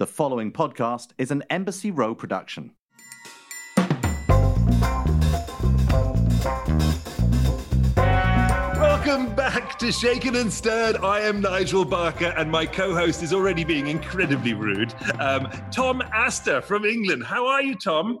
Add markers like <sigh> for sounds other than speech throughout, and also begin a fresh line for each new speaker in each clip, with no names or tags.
The following podcast is an Embassy Row production.
Welcome back to Shaken and Stirred. I am Nigel Barker, and my co host is already being incredibly rude. Um, Tom Astor from England. How are you, Tom?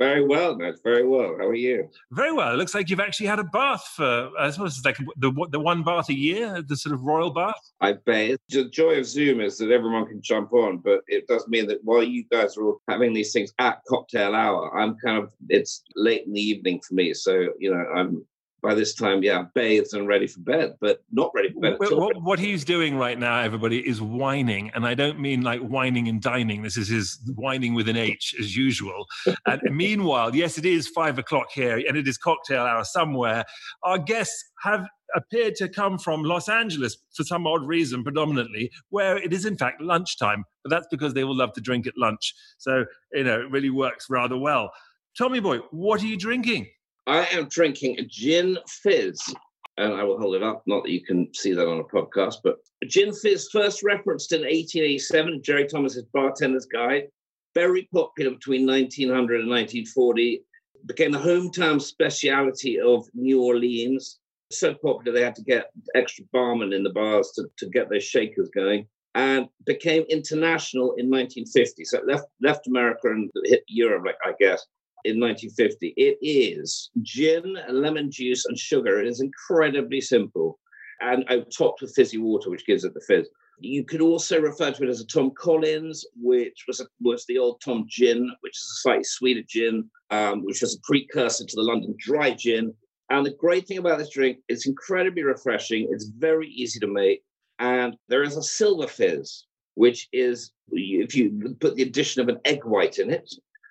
Very well, Ned. Very well. How are you?
Very well. It looks like you've actually had a bath for, I suppose it's like the, the one bath a year, the sort of royal bath.
I bet. The joy of Zoom is that everyone can jump on, but it does mean that while you guys are all having these things at cocktail hour, I'm kind of, it's late in the evening for me. So, you know, I'm by this time, yeah, bathed and ready for bed, but not ready for bed.
What, what, he's doing right now, everybody, is whining. And I don't mean like whining and dining. This is his whining with an H as usual. and <laughs> meanwhile, yes, it is five o'clock here and it is cocktail hour somewhere. Our guests have appeared to come from Los Angeles for some odd reason, predominantly, where it is in fact lunchtime. But that's because they all love to drink at lunch. So, you know, it really works rather well. Tommy boy, what are you drinking?
I am drinking a gin fizz, and I will hold it up. Not that you can see that on a podcast, but gin fizz first referenced in 1887, Jerry Thomas's Bartender's Guide. Very popular between 1900 and 1940. Became the hometown speciality of New Orleans. So popular they had to get extra barmen in the bars to, to get those shakers going and became international in 1950. So left left America and hit Europe, I guess, in 1950. It is gin, lemon juice, and sugar. It is incredibly simple. And topped with fizzy water, which gives it the fizz. You could also refer to it as a Tom Collins, which was a, was the old Tom Gin, which is a slightly sweeter gin, um, which was a precursor to the London Dry Gin. And the great thing about this drink, it's incredibly refreshing. It's very easy to make, and there is a silver fizz, which is if you put the addition of an egg white in it,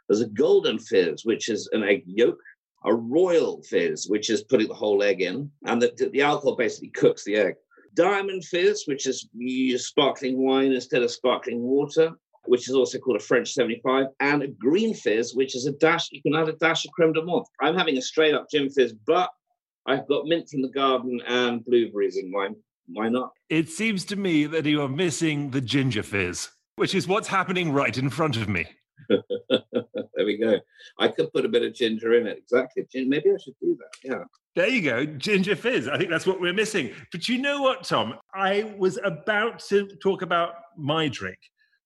there's a golden fizz, which is an egg yolk, a royal fizz, which is putting the whole egg in, and the, the alcohol basically cooks the egg. Diamond fizz, which is you use sparkling wine instead of sparkling water, which is also called a French 75, and a green fizz, which is a dash, you can add a dash of creme de menthe. I'm having a straight up gin fizz, but I've got mint from the garden and blueberries in mine. Why not?
It seems to me that you are missing the ginger fizz, which is what's happening right in front of me. <laughs>
there we go. I could put a bit of ginger in it. Exactly. Maybe I should do that. Yeah.
There you go. Ginger fizz. I think that's what we're missing. But you know what, Tom? I was about to talk about my drink.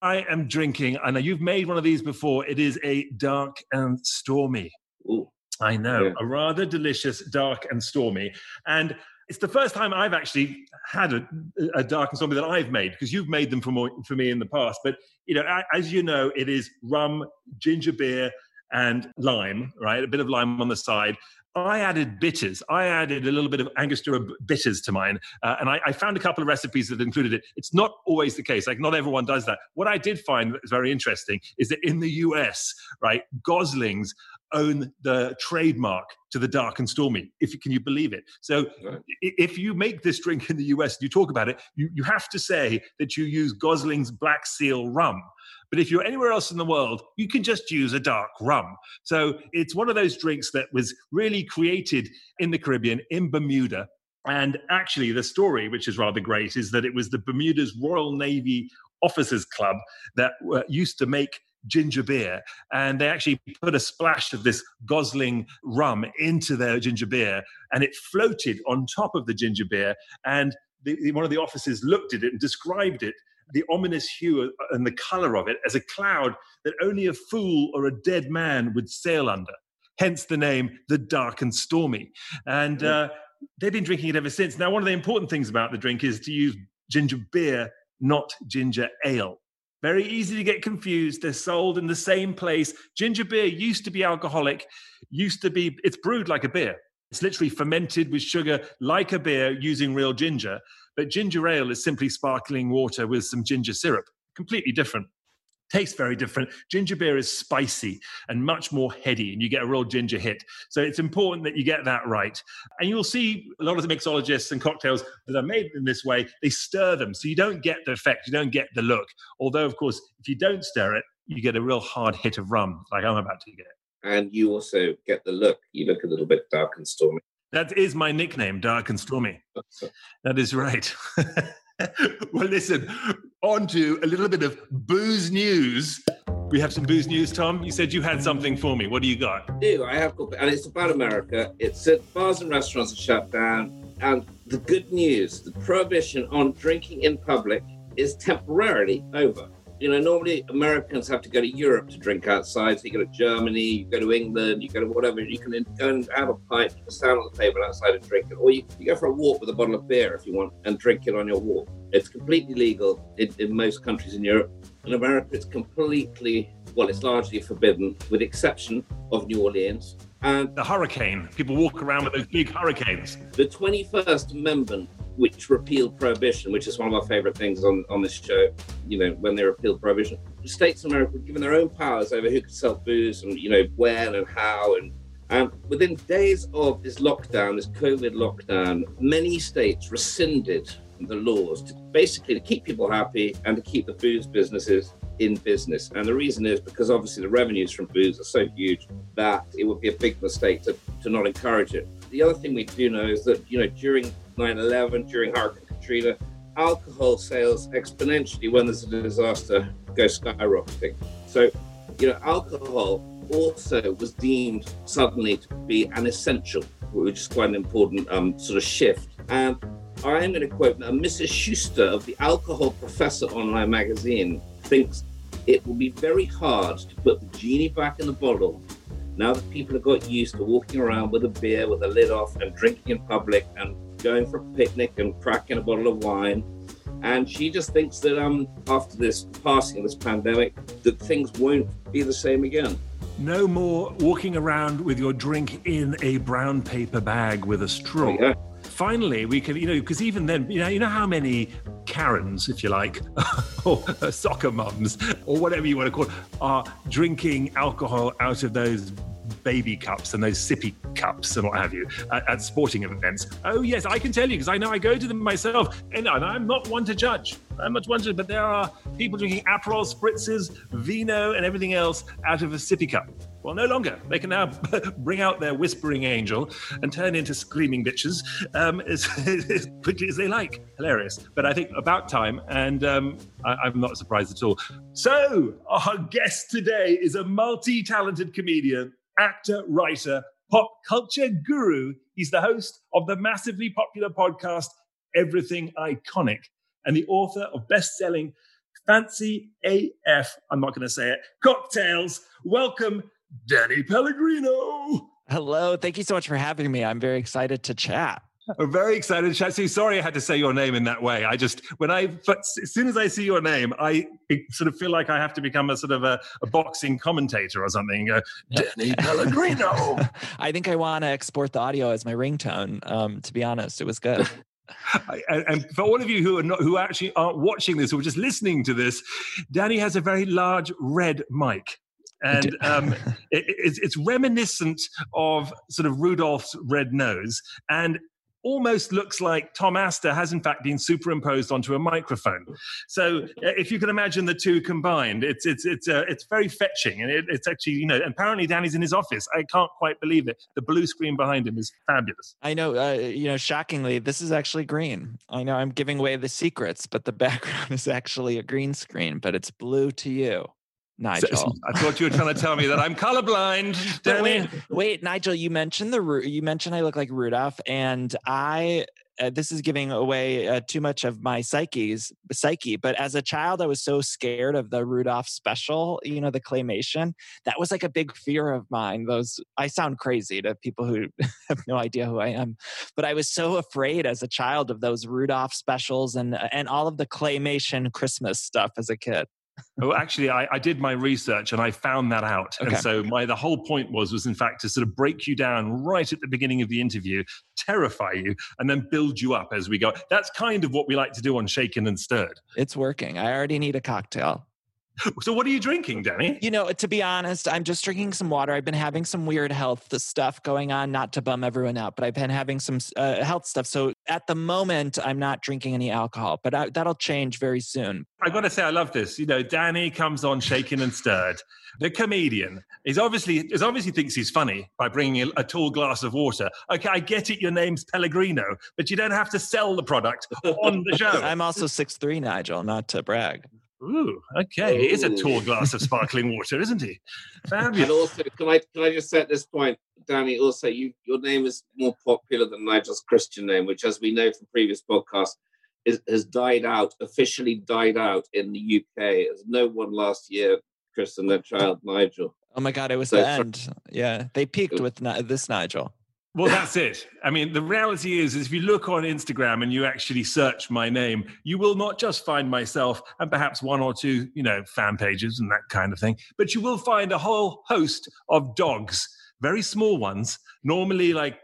I am drinking, I know you've made one of these before. It is a dark and stormy.
Ooh.
I know, yeah. a rather delicious dark and stormy. And it's the first time I've actually had a, a dark and stormy that I've made because you've made them for, more, for me in the past. But you know, as you know, it is rum, ginger beer, and lime. Right, a bit of lime on the side. I added bitters. I added a little bit of Angostura bitters to mine, uh, and I, I, found a couple of recipes that included it. It's not always the case; like not everyone does that. What I did find that was very interesting is that in the U.S., right, Goslings own the trademark to the dark and stormy. If you can you believe it? So right. if you make this drink in the US and you talk about it, you, you have to say that you use Gosling's Black Seal rum. But if you're anywhere else in the world, you can just use a dark rum. So it's one of those drinks that was really created in the Caribbean, in Bermuda. And actually, the story, which is rather great, is that it was the Bermuda's Royal Navy Officers Club that uh, used to make ginger beer. And they actually put a splash of this Gosling rum into their ginger beer, and it floated on top of the ginger beer. And the, the, one of the officers looked at it and described it, the ominous hue and the color of it, as a cloud that only a fool or a dead man would sail under. Hence the name, the dark and stormy. And uh, they've been drinking it ever since. Now, one of the important things about the drink is to use ginger beer, not ginger ale. Very easy to get confused. They're sold in the same place. Ginger beer used to be alcoholic, used to be, it's brewed like a beer. It's literally fermented with sugar like a beer using real ginger. But ginger ale is simply sparkling water with some ginger syrup. Completely different tastes very different. Ginger beer is spicy and much more heady, and you get a real ginger hit. So it's important that you get that right. And you'll see a lot of the mixologists and cocktails that are made in this way, they stir them. So you don't get the effect, you don't get the look. Although, of course, if you don't stir it, you get a real hard hit of rum, like I'm about to get.
And you also get the look. You look a little bit dark and stormy.
That is my nickname, Dark and Stormy. <laughs> that is right. <laughs> <laughs> well, listen, on to a little bit of booze news. We have some booze news, Tom. You said you had something for me. What do you got?
I do. I have got, and it's about America. It's that bars and restaurants are shut down. And the good news the prohibition on drinking in public is temporarily over you know, normally Americans have to go to Europe to drink outside. So you go to Germany, you go to England, you go to whatever. You can go and have a pint, can stand on the table outside and drink it, or you, you go for a walk with a bottle of beer if you want and drink it on your walk. It's completely legal in, in most countries in Europe. In America, it's completely, well, it's largely forbidden, with exception of New Orleans.
And the hurricane, people walk around with those big hurricanes.
The 21st Amendment which repealed prohibition, which is one of our favorite things on, on this show, you know, when they repealed prohibition. The states of America were given their own powers over who could sell booze and, you know, when and how. And, and within days of this lockdown, this COVID lockdown, many states rescinded the laws to basically to keep people happy and to keep the booze businesses in business. And the reason is because obviously the revenues from booze are so huge that it would be a big mistake to, to not encourage it. The other thing we do know is that, you know, during 9 11, during Hurricane Katrina, alcohol sales exponentially when there's a disaster go skyrocketing. So, you know, alcohol also was deemed suddenly to be an essential, which is quite an important um, sort of shift. And I am going to quote now, Mrs. Schuster of the Alcohol Professor Online magazine thinks it will be very hard to put the genie back in the bottle now that people have got used to walking around with a beer with the lid off and drinking in public and going for a picnic and cracking a bottle of wine. And she just thinks that um, after this passing of this pandemic, that things won't be the same again.
No more walking around with your drink in a brown paper bag with a straw. Oh, yeah. Finally, we can, you know, because even then, you know, you know how many Karens, if you like, <laughs> or soccer mums, or whatever you want to call it, are drinking alcohol out of those baby cups and those sippy cups and what have you at, at sporting events. Oh, yes, I can tell you because I know I go to them myself. And, I'm not one to judge. I'm not one to, but there are people drinking Aperol spritzes, vino, and everything else out of a sippy cup. Well, no longer. They can now <laughs> bring out their whispering angel and turn into screaming bitches um, <laughs> as, as, quickly as they like. Hilarious. But I think about time, and um, I, am not surprised at all. So, our guest today is a multi talented comedian actor, writer, pop culture guru. He's the host of the massively popular podcast, Everything Iconic, and the author of best selling Fancy AF, I'm not going to say it, cocktails. Welcome, Danny Pellegrino.
Hello. Thank you so much for having me. I'm very excited to chat.
I'm very excited to chat. See, sorry I had to say your name in that way. I just, when I, as soon as I see your name, I sort of feel like I have to become a sort of a, a boxing commentator or something. Uh, Danny Pellegrino. <laughs>
I think I want to export the audio as my ringtone. Um, to be honest, it was good. <laughs>
and for all of you who are not, who actually aren't watching this or just listening to this, Danny has a very large red mic and um, <laughs> it, it's, it's, reminiscent of sort of Rudolph's red nose. And almost looks like Tom Astor has in fact been superimposed onto a microphone. So uh, if you can imagine the two combined, it's it's it's uh, it's very fetching, and it, it's actually you know apparently Danny's in his office. I can't quite believe it. The blue screen behind him is fabulous.
I know, uh, you know, shockingly, this is actually green. I know I'm giving away the secrets, but the <laughs> background is actually a green screen, but it's blue to you. Nigel. So, <laughs>
I thought you were trying to tell me that I'm colorblind. <laughs>
wait, wait, Nigel, you mentioned the you mentioned I look like Rudolph, and I uh, this is giving away uh, too much of my psyche's psyche. But as a child, I was so scared of the Rudolph special, you know, the claymation. That was like a big fear of mine. Those I sound crazy to people who <laughs> have no idea who I am, but I was so afraid as a child of those Rudolph specials and and all of the claymation Christmas stuff as a kid
well, actually, I, I, did my research and I found that out. Okay. And so my the whole point was was in fact to sort of break you down right at the beginning of the interview, terrify you, and then build you up as we go. That's kind of what we like to do on Shaken and Stirred.
It's working. I already need a cocktail.
So, what are you drinking, Danny?
You know, to be honest, I'm just drinking some water. I've been having some weird health stuff going on, not to bum everyone out, but I've been having some uh, health stuff. So at the moment, I'm not drinking any alcohol, but I, that'll change very soon.
I got to say, I love this. You know, Danny comes on Shaken and Stirred. The comedian is obviously is obviously thinks he's funny by bringing a, a tall glass of water. Okay, I get it. Your name's Pellegrino, but you don't have to sell the product on the <laughs> show.
I'm also six three, Nigel. Not to brag.
Ooh, okay. He is a tall oh. glass of sparkling <laughs> water, isn't he?
Fabulous. And also, can I can I just say at this point, Danny? Also, you your name is more popular than Nigel's Christian name, which, as we know from previous podcasts, is, has died out officially died out in the UK. As no one last year christened their child Nigel.
Oh my God! It was so, the end. Yeah, they peaked with this Nigel.
Well, that's it. I mean, the reality is, is if you look on Instagram and you actually search my name, you will not just find myself and perhaps one or two, you know, fan pages and that kind of thing, but you will find a whole host of dogs, very small ones, normally like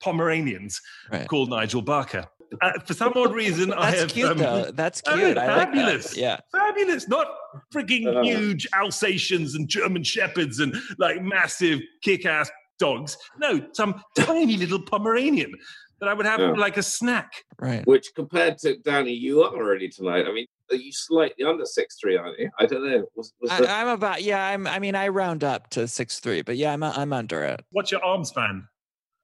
Pomeranians, right. called Nigel Barker. Uh, for some odd reason, <laughs>
I
have.
Cute, um, though. That's cute.
Oh, fabulous.
Like yeah,
fabulous. Not freaking uh, huge Alsatians and German Shepherds and like massive kick-ass dogs. No, some tiny little Pomeranian that I would have yeah. like a snack.
Right.
Which compared to Danny, you are already tonight. I mean, are you slightly under six three, aren't you? I don't know. Was, was
I, am about yeah. I'm. I mean, I round up to six three, but yeah, I'm. I'm under it.
What's your arm span?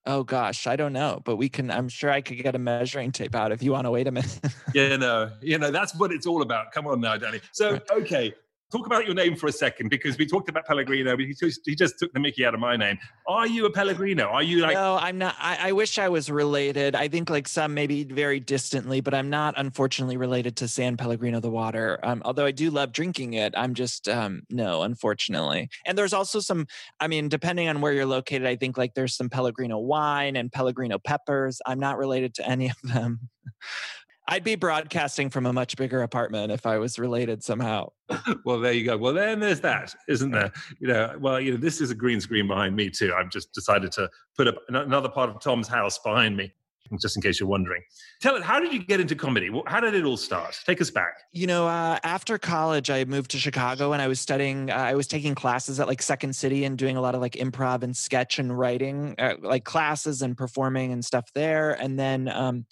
Oh gosh, I don't know, but we can. I'm sure I could get a measuring tape out if you want to wait a minute. <laughs>
yeah, no, you know that's what it's all about. Come on now, Danny. So okay, talk about your name for a second because we talked about Pellegrino, he just, he just took the Mickey out of my name. Are you a Pellegrino? Are you like?
No, I'm not. I, I, wish I was related. I think like some maybe very distantly, but I'm not unfortunately related to San Pellegrino the water. Um, although I do love drinking it, I'm just um, no, unfortunately. And there's also some. I mean, depending on where you're located, I think like there's some Pellegrino wine and Pellegrino peppers. I'm not related to any of them. <laughs> I'd be broadcasting from a much bigger apartment if I was related somehow. <laughs>
well, there you go. Well, then there's that, isn't there? You know, well, you know, this is a green screen behind me too. I've just decided to put up another part of Tom's house behind me, just in case you're wondering. Tell it, how did you get into comedy? How did it all start? Take us back.
You know, uh, after college, I moved to Chicago and I was studying. Uh, I was taking classes at like Second City and doing a lot of like improv and sketch and writing, uh, like classes and performing and stuff there. And then. Um,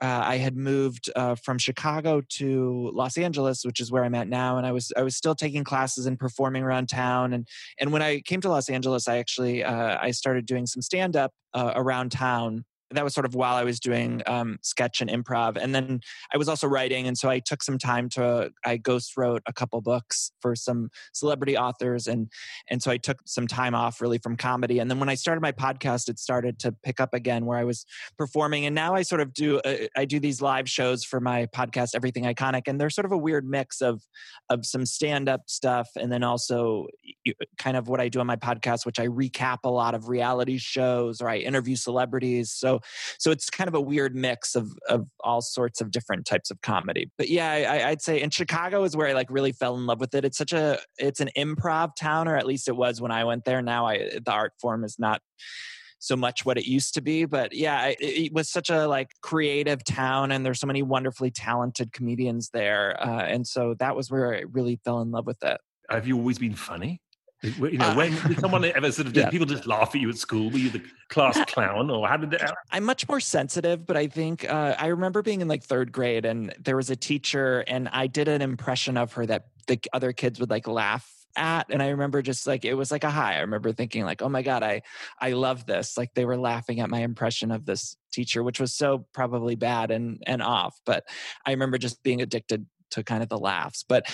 uh, I had moved uh, from Chicago to Los Angeles, which is where I'm at now, and I was I was still taking classes and performing around town. And and when I came to Los Angeles, I actually uh, I started doing some stand up uh, around town that was sort of while I was doing um, sketch and improv. And then I was also writing. And so I took some time to, I ghost wrote a couple books for some celebrity authors. And, and so I took some time off really from comedy. And then when I started my podcast, it started to pick up again where I was performing. And now I sort of do, uh, I do these live shows for my podcast, Everything Iconic. And they're sort of a weird mix of, of some stand up stuff. And then also kind of what I do on my podcast, which I recap a lot of reality shows or I interview celebrities. So so it's kind of a weird mix of of all sorts of different types of comedy. But yeah I, i'd say in chicago is where i like really fell in love with it. It's such a it's an improv town or at least it was when i went there. Now i the art form is not so much what it used to be. But yeah it, it was such a like creative town and there's so many wonderfully talented comedians there. Uh, and so that was where i really fell in love with it.
Have you always been funny you know, uh, when <laughs> did someone ever sort of did yeah. people just laugh at you at school? Were you the class clown, or how did it?
I'm much more sensitive, but I think uh, I remember being in like third grade, and there was a teacher, and I did an impression of her that the other kids would like laugh at and i remember just like it was like a high i remember thinking like oh my god i i love this like they were laughing at my impression of this teacher which was so probably bad and and off but i remember just being addicted to kind of the laughs but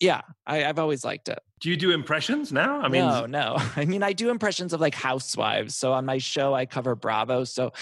yeah, I, have always liked it.
Do you do impressions now?
I mean, no, no. <laughs> I mean, I do impressions of like housewives. So on my show, I cover Bravo. So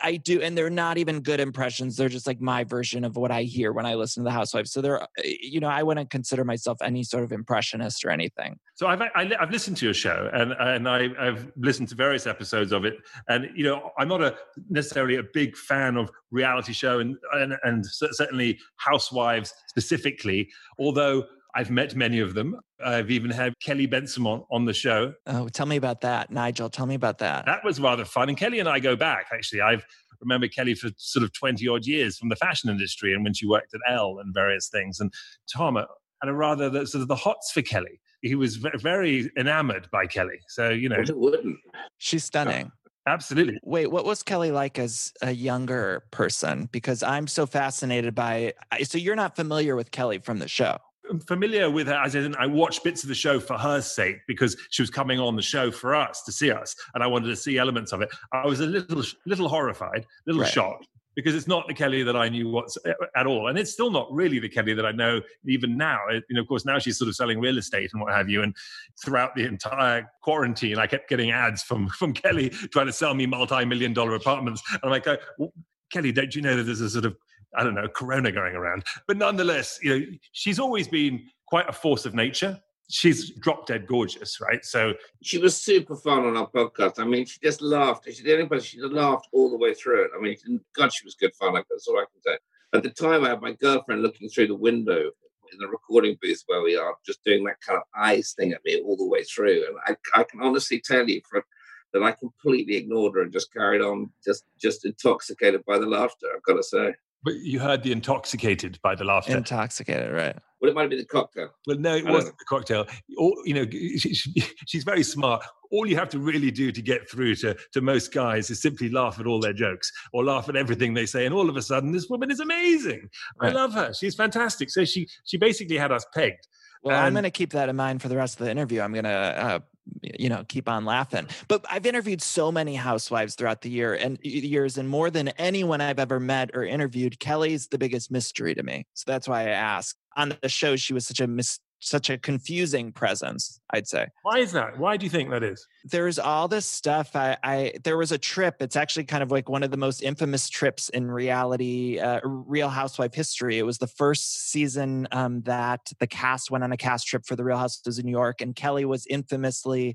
I do, and they're not even good impressions. They're just like my version of what I hear when I listen to the housewives. So they're, eh, you know, I wouldn't consider myself any sort of impressionist or anything.
So I've I, have listened to your show, and and I, I've listened to various episodes of it, and you know, I'm not a necessarily a big fan of reality show, and and, and certainly housewives specifically, although I've met many of them. I've even had Kelly Bensimon on, on the show.
Oh, tell me about that, Nigel. Tell me about that.
That was rather fun. And Kelly and I go back, actually. I've remember Kelly for sort of 20 odd years from the fashion industry and when she worked at Elle and various things. And Tom, uh, and a rather the, sort of the hots for Kelly. He was very enamored by Kelly. So you know,
wouldn't.
She's stunning.
Absolutely.
Wait, what was Kelly like as a younger person? Because I'm so fascinated by. So you're not familiar with Kelly from the show.
I'm familiar with her as in I watched bits of the show for her sake because she was coming on the show for us to see us, and I wanted to see elements of it. I was a little, little horrified, a little right. shocked because it's not the Kelly that I knew what's eh, at all, and it's still not really the Kelly that I know even now. You know, of course, now she's sort of selling real estate and what have you. And throughout the entire quarantine, I kept getting ads from <laughs> from Kelly trying to sell me multi-million dollar apartments, and I'm like, oh, well, Kelly, don't you know that there's a sort of I don't know corona going around? But nonetheless, you know, she's always been quite a force of nature she's drop dead gorgeous, right? So
she was super fun on our podcast. I mean, she just laughed. She did anybody, she laughed all the way through it. I mean, God, she was good fun. That's all I can say. At the time, I had my girlfriend looking through the window in the recording booth where we are, just doing that kind of eyes thing at me all the way through. And I, I can honestly tell you for, that I completely ignored her and just carried on, just just intoxicated by the laughter. I've got to say.
But you heard the intoxicated by the laughter.
Intoxicated, right?
Well, it might have been the cocktail.
Well, no, it wasn't the cocktail. All, you know, <laughs> she, she, she's very smart. All you have to really do to get through to, to most guys is simply laugh at all their jokes or laugh at everything they say. And all of a sudden, this woman is amazing. Right. I love her. She's fantastic. So she she basically had us pegged.
Well, and, I'm going to keep that in mind for the rest of the interview. I'm going to uh, you know keep on laughing. But i've interviewed so many housewives throughout the year and years and more than anyone i've ever met or interviewed kelly's the biggest mystery to me. So that's why i ask. On the show she was such a mis- such a confusing presence i'd say.
Why is that? Why do you think that is
there's all this stuff i i there was a trip it's actually kind of like one of the most infamous trips in reality uh, real housewife history it was the first season um, that the cast went on a cast trip for the real housewives of new york and kelly was infamously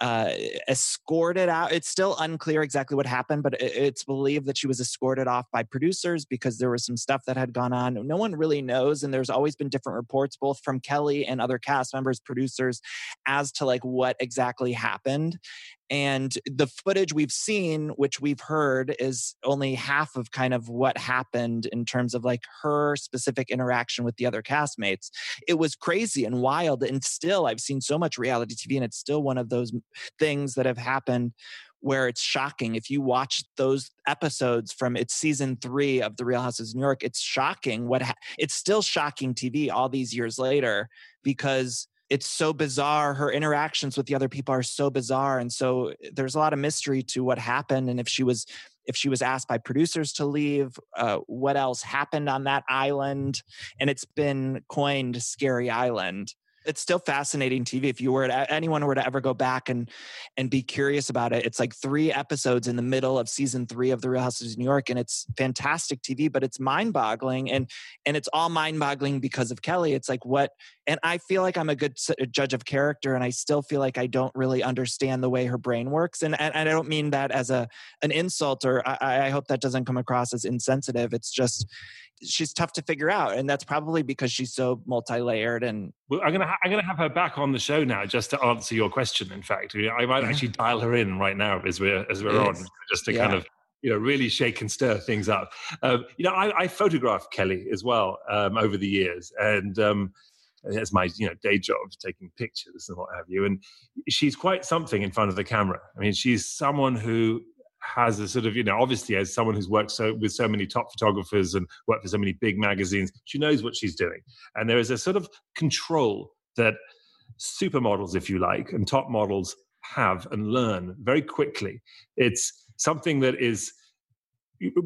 uh, escorted out it's still unclear exactly what happened but it's believed that she was escorted off by producers because there was some stuff that had gone on no one really knows and there's always been different reports both from kelly and other cast members, producers, as to like what exactly happened. And the footage we've seen, which we've heard, is only half of kind of what happened in terms of like her specific interaction with the other castmates. It was crazy and wild. And still, I've seen so much reality TV, and it's still one of those things that have happened where it's shocking. If you watch those episodes from its season three of The Real Housewives of New York, it's shocking. What ha- it's still shocking TV all these years later because it's so bizarre. Her interactions with the other people are so bizarre, and so eh, there's a lot of mystery to what happened. And if she was if she was asked by producers to leave, uh, what else happened on that island, and it's been coined "Scary Island." It's still fascinating TV. If you were to, anyone were to ever go back and and be curious about it, it's like three episodes in the middle of season three of The Real Housewives of New York, and it's fantastic TV. But it's mind boggling, and and it's all mind boggling because of Kelly. It's like what, and I feel like I'm a good judge of character, and I still feel like I don't really understand the way her brain works, and and, and I don't mean that as a an insult, or I, I hope that doesn't come across as insensitive. It's just she's tough to figure out, and that's probably because she's so multi-layered. And
well, I'm gonna I'm gonna have her back on the show now just to answer your question. In fact, I might actually dial her in right now as we're as we're on, just to yeah. kind of you know really shake and stir things up. Um, you know, I, I photographed Kelly as well um, over the years, and um, it's my you know day job taking pictures and what have you and she's quite something in front of the camera i mean she's someone who has a sort of you know obviously as someone who's worked so with so many top photographers and worked for so many big magazines she knows what she's doing and there is a sort of control that supermodels if you like and top models have and learn very quickly. It's something that is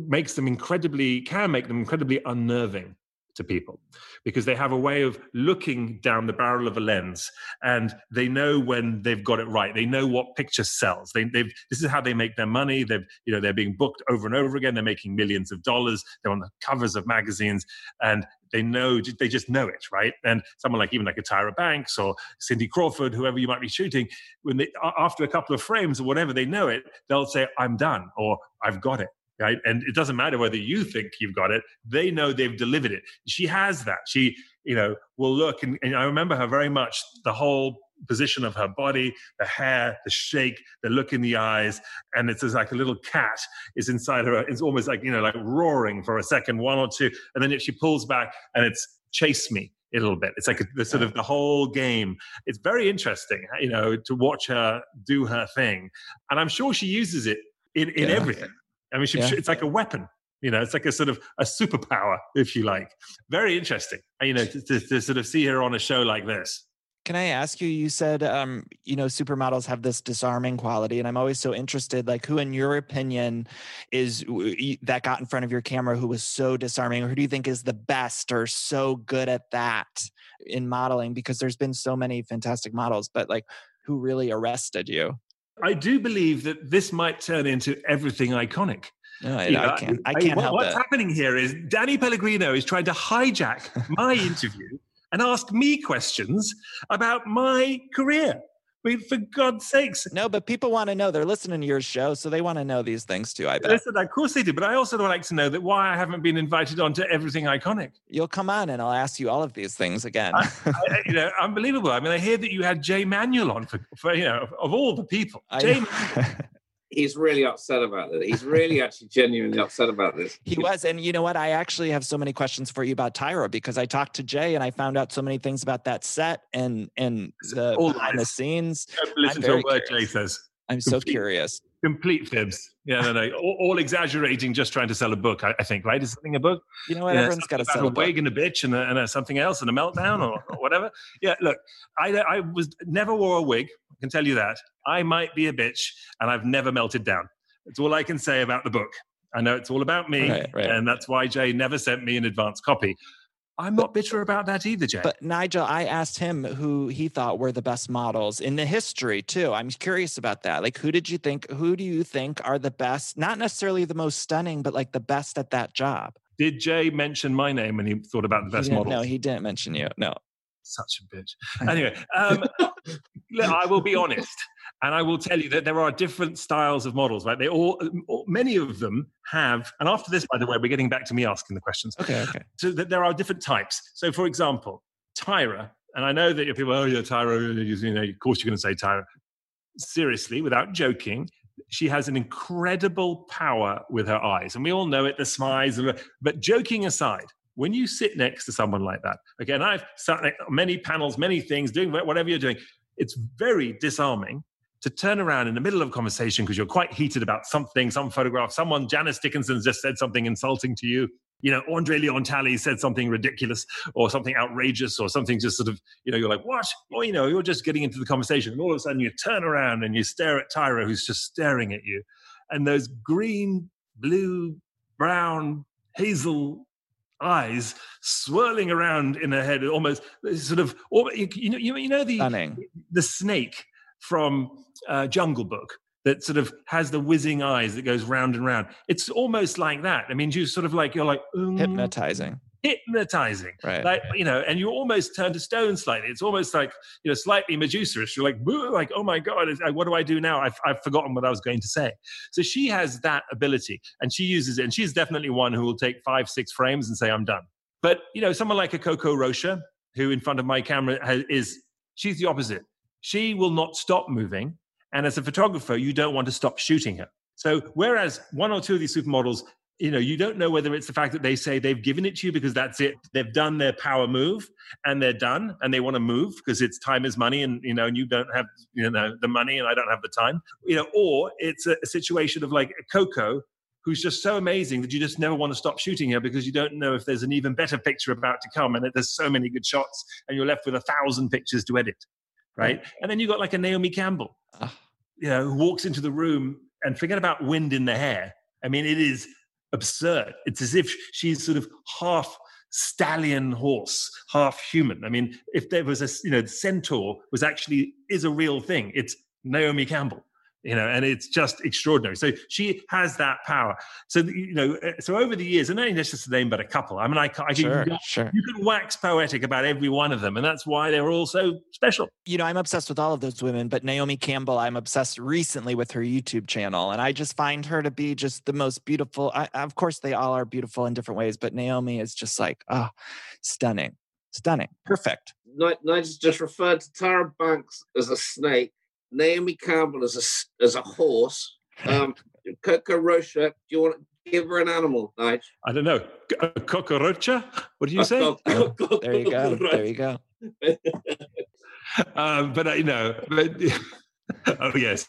makes them incredibly can make them incredibly unnerving to people because they have a way of looking down the barrel of a lens and they know when they've got it right. They know what picture sells. They, have this is how they make their money. They've you know they're being booked over and over again. They're making millions of dollars. They're on the covers of magazines and they know they just know it right? And someone like even like a tyra banks or cindy crawford whoever you might be shooting when they after a couple of frames or whatever they know it they'll say i'm done or i've got it right? And it doesn't matter whether you think you've got it; they know they've delivered it. She has that. She, you know, will look, and, and I remember her very much. The whole position of her body, the hair, the shake, the look in the eyes, and it's like a little cat is inside her. It's almost like you know, like roaring for a second, one or two, and then if she pulls back, and it's chase me a little bit. It's like a, the sort of the whole game. It's very interesting, you know, to watch her do her thing, and I'm sure she uses it in, in
Yeah.
everything. I mean, she,
Yeah.
it's like a weapon. You know, it's like a sort of a superpower, if you like. Very interesting. You know, to, to, to sort of see her on a show like this.
Can I ask you? You said, um, you know, supermodels have this disarming quality, and I'm always so interested. Like, who, in your opinion, is that got in front of your camera who was so disarming, or who do you think is the best or so good at that in modeling? Because there's been so many fantastic models, but like, who really arrested you?
I do believe that this might turn into everything iconic.
No, I,
know,
I can't. I can't
what-
help
What's
it.
happening here is Danny Pellegrino is trying to hijack my <laughs> interview and ask me questions about my career. I mean, for God's sakes.
No, but people want to know. They're listening to your show, so they want to know these things too. I bet
Listen, of course they do, but I also would like to know that why I haven't been invited on to everything iconic.
you'll come on, and I'll ask you all of these things again.
I, I- you know, unbelievable. I mean, I hear that you had Jay Manuel on for, for you know, of, all the people. Jay
know. <laughs>
He's really upset about it. He's really actually genuinely upset about this.
He was. And you know what? I actually have so many questions for you about Tyra because I talked to Jay and I found out so many things about that set and and the
All
behind the scenes.
Don't listen to
very
a word
curious.
Jay says.
I'm so curious.
Complete fibs. Yeah, no, no. All, all exaggerating, just trying to sell a book. I, I think, right? Is something a book?
You know what?
Yeah,
Everyone's got to sell
a wig and a bitch and, a, and a something else and a meltdown or, or whatever. Yeah, look, I, I was never wore a wig. I can tell you that. I might be a bitch, and I've never melted down. That's all I can say about the book. I know it's all about me,
Right, right.
and that's why Jay never sent me an advance copy. I'm not bitter about that either, Jay.
But Nigel, I asked him who he thought were the best models in the history too. I'm curious about that. Like, who did you think? Who do you think are the best? Not necessarily the most stunning, but like the best at that job.
Did Jay mention my name when he thought about the best
didn't-
models?
No, he didn't mention you. No.
such a bitch. <laughs> Anyway, um, <laughs> I will be honest, and I will tell you that there are different styles of models. Right? They um, all, many of them have. And after this, by the way, we're getting back to me asking the questions.
Okay. Okay.
So that there are different types. So, for example, Tyra, and I know that your people, oh yeah, Tyra, you know, of course you're going to say Tyra. Seriously, without joking, she has an incredible power with her eyes, and we all know it. The smiles, but joking aside, when you sit next to someone like that, again, I've sat next many panels, many things, doing whatever you're doing. It's very disarming to turn around in the middle of a conversation because you're quite heated about something, some photograph, someone, Janice Dickinson just said something insulting to you. You know, Andre Leon Talley said something ridiculous or something outrageous or something just sort of, you know, you're like, what? Or, you know, you're just getting into the conversation. And all of a sudden you turn around and you stare at Tyra, who's just staring at you. And those green, blue, brown, hazel eyes swirling around in her head, almost sort of, you, know, you, you know the,
Stunning.
the snake from uh, Jungle Book that sort of has the whizzing eyes that goes round and round. It's almost like that. I mean, you sort of like you're like mm,
Hypnotizing.
hypnotizing,
Right.
like you know, and you almost turn to stone slightly. It's almost like you know, slightly Medusa-ish. You're like, like, oh my god, what do I do now? I've, I've forgotten what I was going to say. So she has that ability, and she uses it, and she's definitely one who will take five, six frames and say, I'm done. But you know, someone like a Coco Rocha, who in front of my camera has, is, she's the opposite. She will not stop moving, and as a photographer, you don't want to stop shooting her. So whereas one or two of these supermodels, you know, you don't know whether it's the fact that they say they've given it to you because that's it. They've done their power move and they're done and they want to move because it's time is money and you know, and you don't have you know the money and I don't have the time. You know, or it's a, a situation of like Coco who's just so amazing that you just never want to stop shooting her because you don't know if there's an even better picture about to come and there's so many good shots and you're left with a thousand pictures to edit. Right. And then you got like a Naomi Campbell
Ah.
you know, who walks into the room and forget about wind in the hair. I mean, it is absurd. It's as if she's sort of half stallion horse, half human. I mean, if there was a, you know, centaur was actually is a real thing. It's Naomi Campbell. You know, and it's just extraordinary. So she has that power. So you know, uh, so over the years, and only just a name, but a couple. I mean, I, I can
Sure. Sure.
you can wax poetic about every one of them, and that's why they're all so special.
you know, I'm obsessed with all of those women, but Naomi Campbell, I'm obsessed recently with her YouTube channel. And I just find her to be just the most beautiful. I, of course, they all are beautiful in different ways, but Naomi is just like, oh, stunning, stunning, perfect.
Ni- Nigel's just referred to Tyra Banks as a snake, Naomi Campbell as a s- as a horse. Um, Coco Rocha, do you want to give her an animal, Nige.
I don't know. A cucaracha? What did you say? <laughs>
there you go. There you go. <laughs>
um, but uh, you know, but, <laughs> oh yes,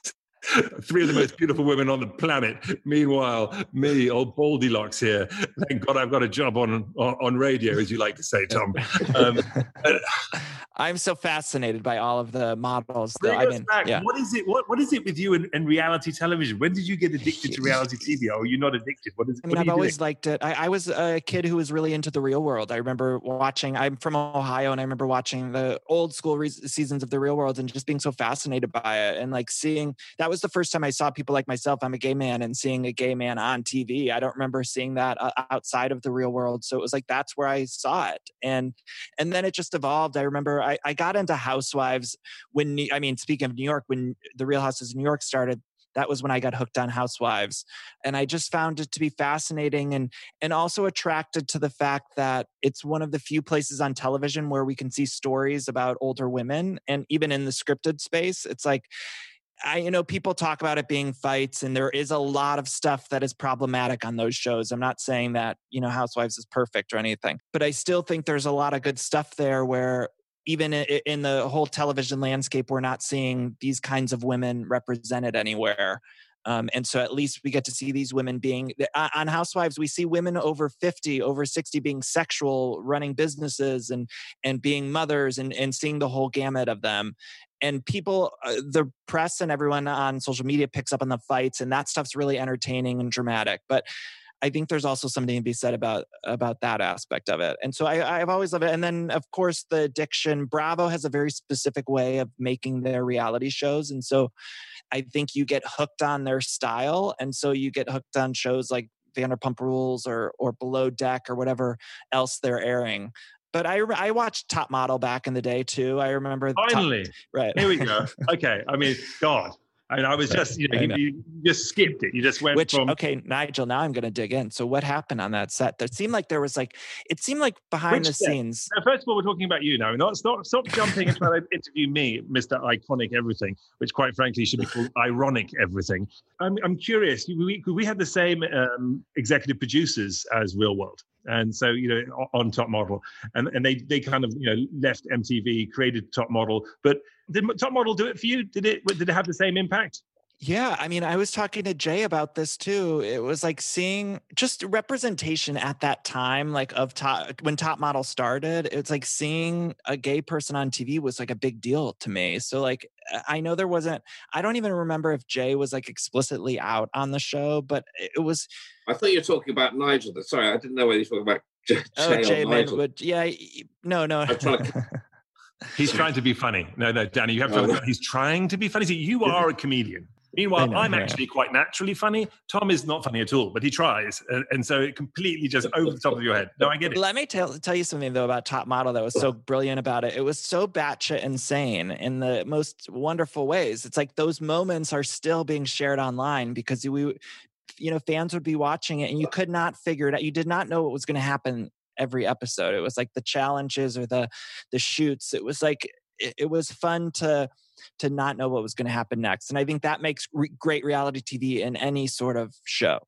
three of the most beautiful women on the planet. Meanwhile, me, old Baldylocks here. Thank God I've got a job on on, on radio, as you like to say, Tom. Um, <laughs>
I'm so fascinated by all of the models. Though. I mean, yeah.
what is it? What what is it with you and, and, reality television? When did you get addicted to reality <laughs> TV? Or are you not addicted? What is?
I mean, I've always liked it. I, I, was a kid who was really into the real world. I remember watching. I'm from Ohio, and I remember watching the old school re- seasons of the Real World and just being so fascinated by it, and like seeing. That was the first time I saw people like myself. I'm a gay man, and seeing a gay man on TV. I don't remember seeing that uh, outside of the real world. So it was like that's where I saw it, and and then it just evolved. I remember I, I got into Housewives when I mean, speaking of New York, when the Real Housewives of New York started, that was when I got hooked on Housewives, and I just found it to be fascinating and and also attracted to the fact that it's one of the few places on television where we can see stories about older women, and even in the scripted space, it's like. I, you know, people talk about it being fights, and there is a lot of stuff that is problematic on those shows. I'm not saying that, you know, Housewives is perfect or anything, but I still think there's a lot of good stuff there where even in the whole television landscape, we're not seeing these kinds of women represented anywhere. Um, and so at least we get to see these women being on Housewives. We see women over 50, over 60 being sexual, running businesses and and being mothers and, and seeing the whole gamut of them. And people, uh, the press and everyone on social media picks up on the fights, and that stuff's really entertaining and dramatic. But I think there's also something to be said about about that aspect of it. And so I, I've always loved it. And then of course the addiction. Bravo has a very specific way of making their reality shows, and so I think you get hooked on their style, and so you get hooked on shows like Vanderpump Rules or or Below Deck or whatever else they're airing but I I watched Top Model back in the day too. I remember
finally.
Top, right
here we go. <laughs> okay, I mean, God, I mean, I was just, you know, know. You, you, just skipped it. You just went
Which,
from.
Okay, Nigel, now I'm going to dig in. So, what happened on that set? There seemed like there was like, it seemed like behind Which the set? scenes.
Now, first of all, we're talking about you now. Not stop, stop jumping and trying to interview me, Mr. Iconic Everything, which quite frankly should be called <laughs> Ironic Everything. I'm, I'm curious. We, we had the same um, executive producers as Real World and so you know on top model and and they they kind of you know left mtv created top model but did top model do it for you did it did it have the same impact
yeah, I mean, I was talking to Jay about this too. It was like seeing just representation at that time, like of top when Top Model started. It's like seeing a gay person on TV was like a big deal to me. So like, I know there wasn't. I don't even remember if Jay was like explicitly out on the show, but it was.
I thought you were talking about Nigel. Sorry, I didn't know whether you were talking about Jay, oh, Jay Nigel.
But yeah, no, no. <laughs>
He's trying to be funny. No, no, Danny, you have to. Oh. He's trying to be funny. See, you are a comedian. Meanwhile, know, I'm yeah. actually quite naturally funny. Tom is not funny at all, but he tries, and, and, so it completely just over the top of your head. No, I get it.
Let me tell tell you something though about Top Model that was so brilliant about it. It was so batshit insane in the most wonderful ways. It's like those moments are still being shared online because we, you know, fans would be watching it and you could not figure it out. You did not know what was going to happen every episode. It was like the challenges or the the shoots. It was like it, it was fun to to not know what was going to happen next. And I think that makes re- great reality TV in any sort of show.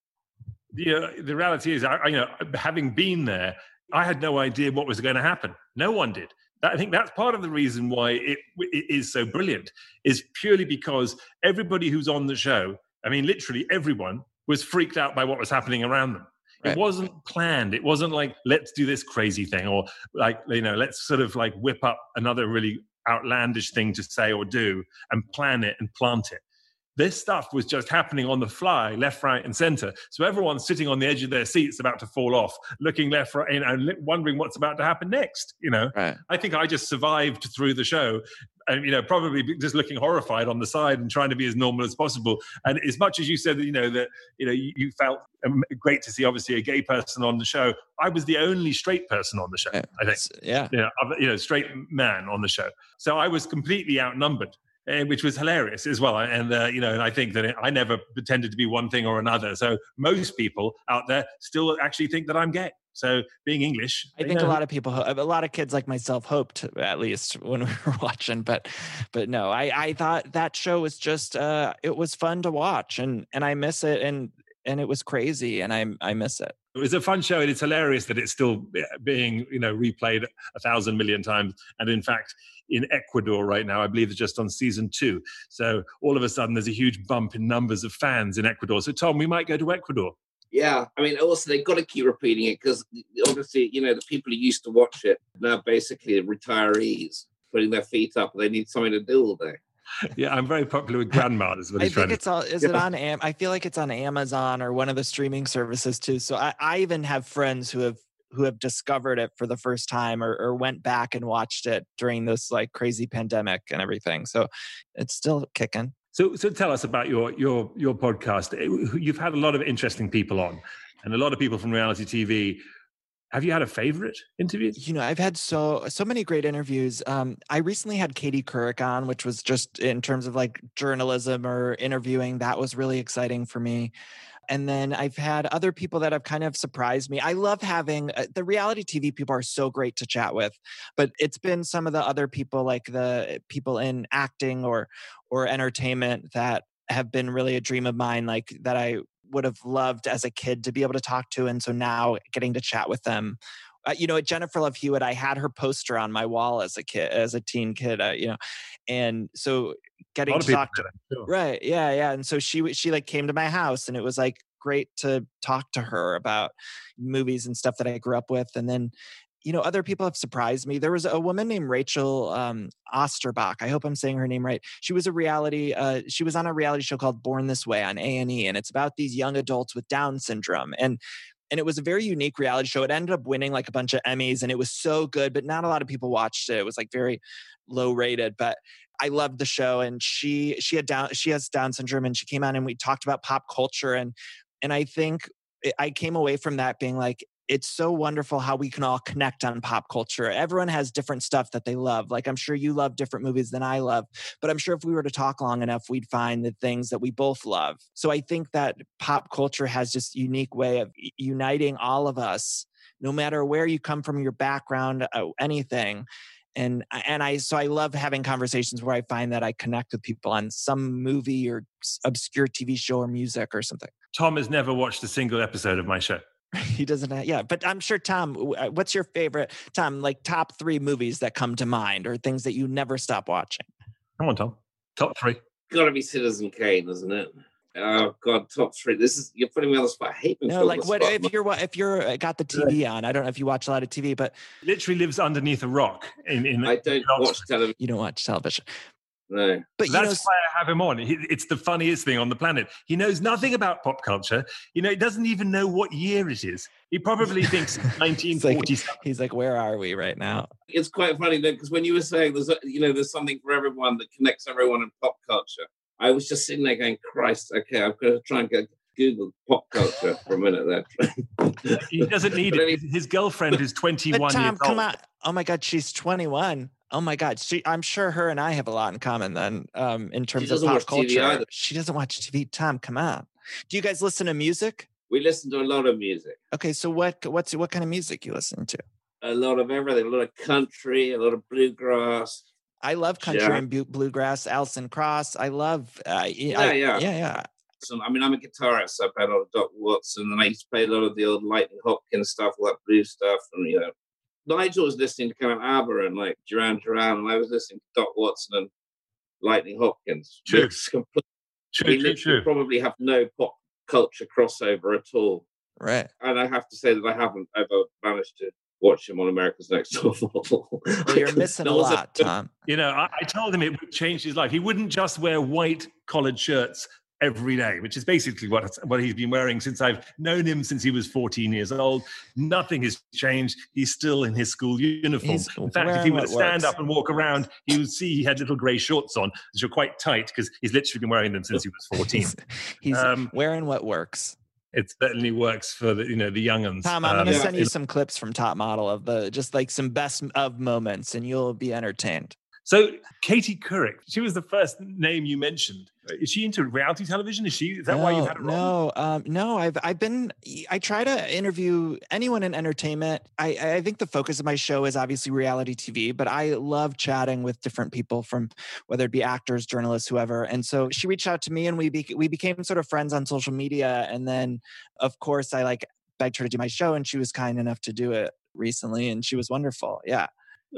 The, uh, the reality is, I, you know, having been there, I had no idea what was going to happen. No one did. I think that's part of the reason why it, it is so brilliant, is purely because everybody who's on the show, I mean, literally everyone, was freaked out by what was happening around them. Right. It wasn't planned. It wasn't like, let's do this crazy thing or like, you know, let's sort of like whip up another really outlandish thing to say or do and plan it and plant it. This stuff was just happening on the fly, left, right, and center. So everyone's sitting on the edge of their seats, about to fall off, looking left, right, and wondering what's about to happen next. You know, right. I think I just survived through the show, and you know, probably just looking horrified on the side and trying to be as normal as possible. And as much as you said that, you know, that you know, you, you felt um, great to see obviously a gay person on the show. I was the only straight person on the show. I think,
yeah,
you know, you know, straight man on the show. So I was completely outnumbered which was hilarious as well. And uh, you know, and I think that it, I never pretended to be one thing or another. So most people out there still actually think that I'm gay. So being English,
I think know. a lot of people, a lot of kids like myself, hoped at least when <laughs> we were watching. But, but no, I I thought that show was just uh, it was fun to watch, and and I miss it. And and it was crazy, and I I miss it.
It was a fun show, and it's hilarious that it's still being you know replayed a thousand million times. And in fact, in Ecuador right now, I believe it's just on season two. So all of a sudden, there's a huge bump in numbers of fans in Ecuador. So Tom, we might go to Ecuador.
Yeah, I mean, also they've got to keep repeating it because obviously, you know, the people who used to watch it now basically retirees putting their feet up. They need something to do all day. <laughs>
Yeah, I'm very popular with grandmas.
I think it's all. Is yeah. it on? Am- I feel like it's on Amazon or one of the streaming services too. So I, I even have friends who have who have discovered it for the first time or, or went back and watched it during this like crazy pandemic and everything. So it's still kicking.
So, so tell us about your your your podcast. You've had a lot of interesting people on, and a lot of people from reality TV. Have you had a favorite interview?
You know, I've had so so many great interviews. Um, I recently had Katie Couric on, which was just in terms of like journalism or interviewing. That was really exciting for me and then I've had other people that have kind of surprised me. I love having uh, the reality TV people are so great to chat with, but it's been some of the other people like the people in acting or or entertainment that have been really a dream of mine like that I would have loved as a kid to be able to talk to and so now getting to chat with them uh, you know, at Jennifer Love Hewitt, I had her poster on my wall as a kid, as a teen kid, uh, you know, and so getting to talk to, right, yeah, yeah, and so she she like came to my house, and it was like great to talk to her about movies and stuff that I grew up with. And then, you know, other people have surprised me. There was a woman named Rachel um, Osterbach. I hope I'm saying her name right. She was a reality. Uh, she was on a reality show called Born This Way on A and E, and it's about these young adults with Down syndrome. And and it was a very unique reality show. It ended up winning like a bunch of Emmys, and it was so good. But not a lot of people watched it. It was like very low rated. But I loved the show, and she she had down she has Down syndrome, and she came on and we talked about pop culture and and I think I came away from that being like, it's so wonderful how we can all connect on pop culture. Everyone has different stuff that they love. Like I'm sure you love different movies than I love, but I'm sure if we were to talk long enough, we'd find the things that we both love. So I think that pop culture has just unique way of uniting all of us, no matter where you come from, your background, uh, anything and and I so I love having conversations where I find that I connect with people on some movie or obscure TV show or music or something.
Tom has never watched a single episode of my show. <laughs>
he doesn't have, yeah but i'm sure tom uh, what's your favorite tom like top three movies that come to mind or things that you never stop watching
come on tom top three
gotta be citizen kane isn't it Oh God, top three. This is you're putting me on the spot. I hate me.
No, like what spot. if you're if you're uh, got the TV on? I don't know if you watch a lot of TV, but
literally lives underneath a rock. In, in
I don't watch television.
You don't watch television.
No,
but that's know, why I have him on. He, it's the funniest thing on the planet. He knows nothing about pop culture. You know, he doesn't even know what year it is. He probably <laughs> thinks 1947.
he's, like, he's like, "Where are we right now?"
It's quite funny because when you were saying there's, a, you know, there's something for everyone that connects everyone in pop culture. I was just sitting there going, Christ, okay, I'm going to try and get Google pop culture for a minute
there. he doesn't need it. His girlfriend is 21 but Tom, years old. Come on.
Oh my God, she's 21. Oh my God, she, I'm sure her and I have a lot in common then um, in terms of pop culture. She doesn't watch TV. Tom, come on. Do you guys listen to music?
We listen to a lot of music.
Okay, so what what's what kind of music you listen to?
A lot of everything. A lot of country, a lot of bluegrass,
I love country yeah. and bluegrass. Alison Krauss. I love. Uh,
yeah, I,
yeah, yeah, yeah.
So, I mean, I'm a guitarist. So I played a lot of Doc Watson, and I used to play a lot of the old Lightning Hopkins stuff, all that blues stuff, and you know, Nigel was listening to kind of ABBA and like Duran Duran, and I was listening to Doc Watson and Lightning Hopkins.
True. True, true, true.
Probably have no pop culture crossover at all.
Right.
And I have to say that I haven't ever managed to watch him on America's Next Top
Model. <laughs> well, you're missing a lot, Tom.
You know, I, I, told him it would change his life. He wouldn't just wear white collared shirts every day, which is basically what what he's been wearing since I've known him since he was 14 years old. Nothing has changed. He's still in his school uniform. He's in fact, if he were to stand works. up and walk around, he would see he had little grey shorts on, which are quite tight because he's literally been wearing them since he was <laughs> 14.
he's, he's um, wearing what works
it certainly works for the you know the young uns.
Tom, I'm um, gonna send you some clips from Top Model of the just like some best of moments, and you'll be entertained.
So Katie Couric, she was the first name you mentioned. Is she into reality television? Is she? Is that
no,
why you had her
No, um, no. I've I've been. I try to interview anyone in entertainment. I I think the focus of my show is obviously reality TV, but I love chatting with different people from whether it be actors, journalists, whoever. And so she reached out to me, and we be, we became sort of friends on social media. And then, of course, I like begged her to do my show, and she was kind enough to do it recently, and she was wonderful. Yeah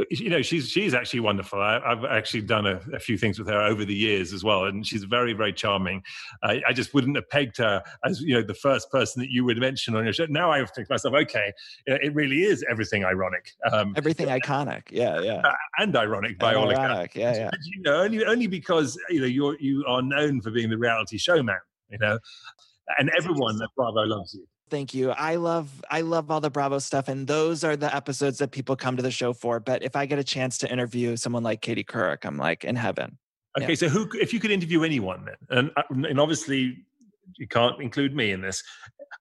you know she's she's actually wonderful. I, have actually done a, a, few things with her over the years as well and she's very very charming. I, I, just wouldn't have pegged her as you know the first person that you would mention on your show. Now i think to myself okay it really is everything ironic.
Um, everything <laughs> iconic. Yeah yeah.
Uh, and ironic by and all
accounts. Yeah yeah.
You know only, only because you know you're you are known for being the reality showman you know? And everyone at bravo loves you
Thank you. I love I love all the Bravo stuff, and those are the episodes that people come to the show for. But if I get a chance to interview someone like Katie Couric, I'm like in heaven.
Okay, yeah. so who if you could interview anyone then, and uh, and obviously you can't include me in this,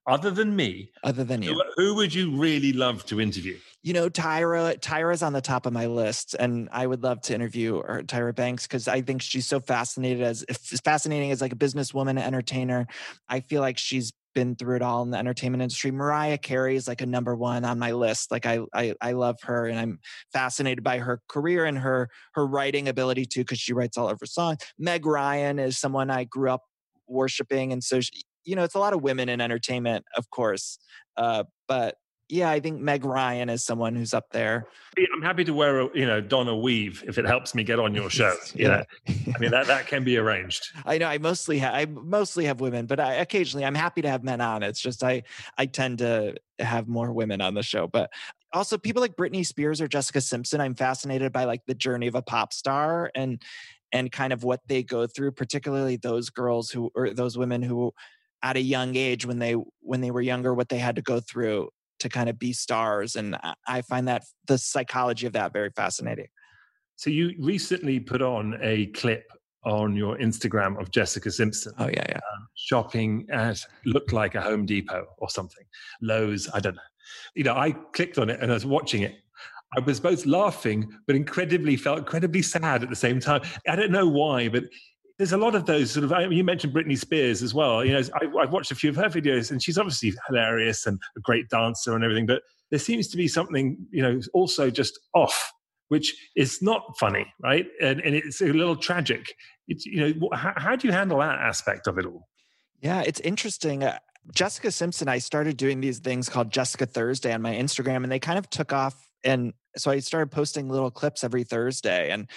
other than me,
other than you,
who, who would you really love to interview?
You know, Tyra. Tyra's on the top of my list, and I would love to interview her, Tyra Banks because I think she's so fascinated as fascinating as like a businesswoman, entertainer. I feel like she's been through it all in the entertainment industry. Mariah Carey is like a number one on my list. Like I, I, I love her, and I'm fascinated by her career and her her writing ability too, because she writes all of her songs. Meg Ryan is someone I grew up worshiping, and so she, you know, it's a lot of women in entertainment, of course. Uh, but yeah, I think Meg Ryan is someone who's up there.
I'm happy to wear a you know Donna weave if it helps me get on your show. <laughs> You yeah. know, I mean that that can be arranged. <laughs>
I know. I mostly have I mostly have women, but I occasionally I'm happy to have men on. It's just I I tend to have more women on the show, but also people like Britney Spears or Jessica Simpson. I'm fascinated by like the journey of a pop star and and kind of what they go through, particularly those girls who or those women who at a young age when they when they were younger what they had to go through to kind of be stars. And I find that the psychology of that very fascinating.
So you recently put on a clip on your Instagram of Jessica Simpson.
Oh yeah, yeah. Um,
shopping at looked like a Home Depot or something. Lowe's, I don't know. You know, I clicked on it and I was watching it. I was both laughing but incredibly felt incredibly sad at the same time. I don't know why, but there's a lot of those sort of. You mentioned Britney Spears as well. You know, I, have watched a few of her videos, and she's obviously hilarious and a great dancer and everything. But there seems to be something, you know, also just off, which is not funny, right? And, and it's a little tragic. It's you know, how, how do you handle that aspect of it all?
Yeah, it's interesting. Uh, Jessica Simpson, I started doing these things called Jessica Thursday on my Instagram, and they kind of took off and so I started posting little clips every Thursday and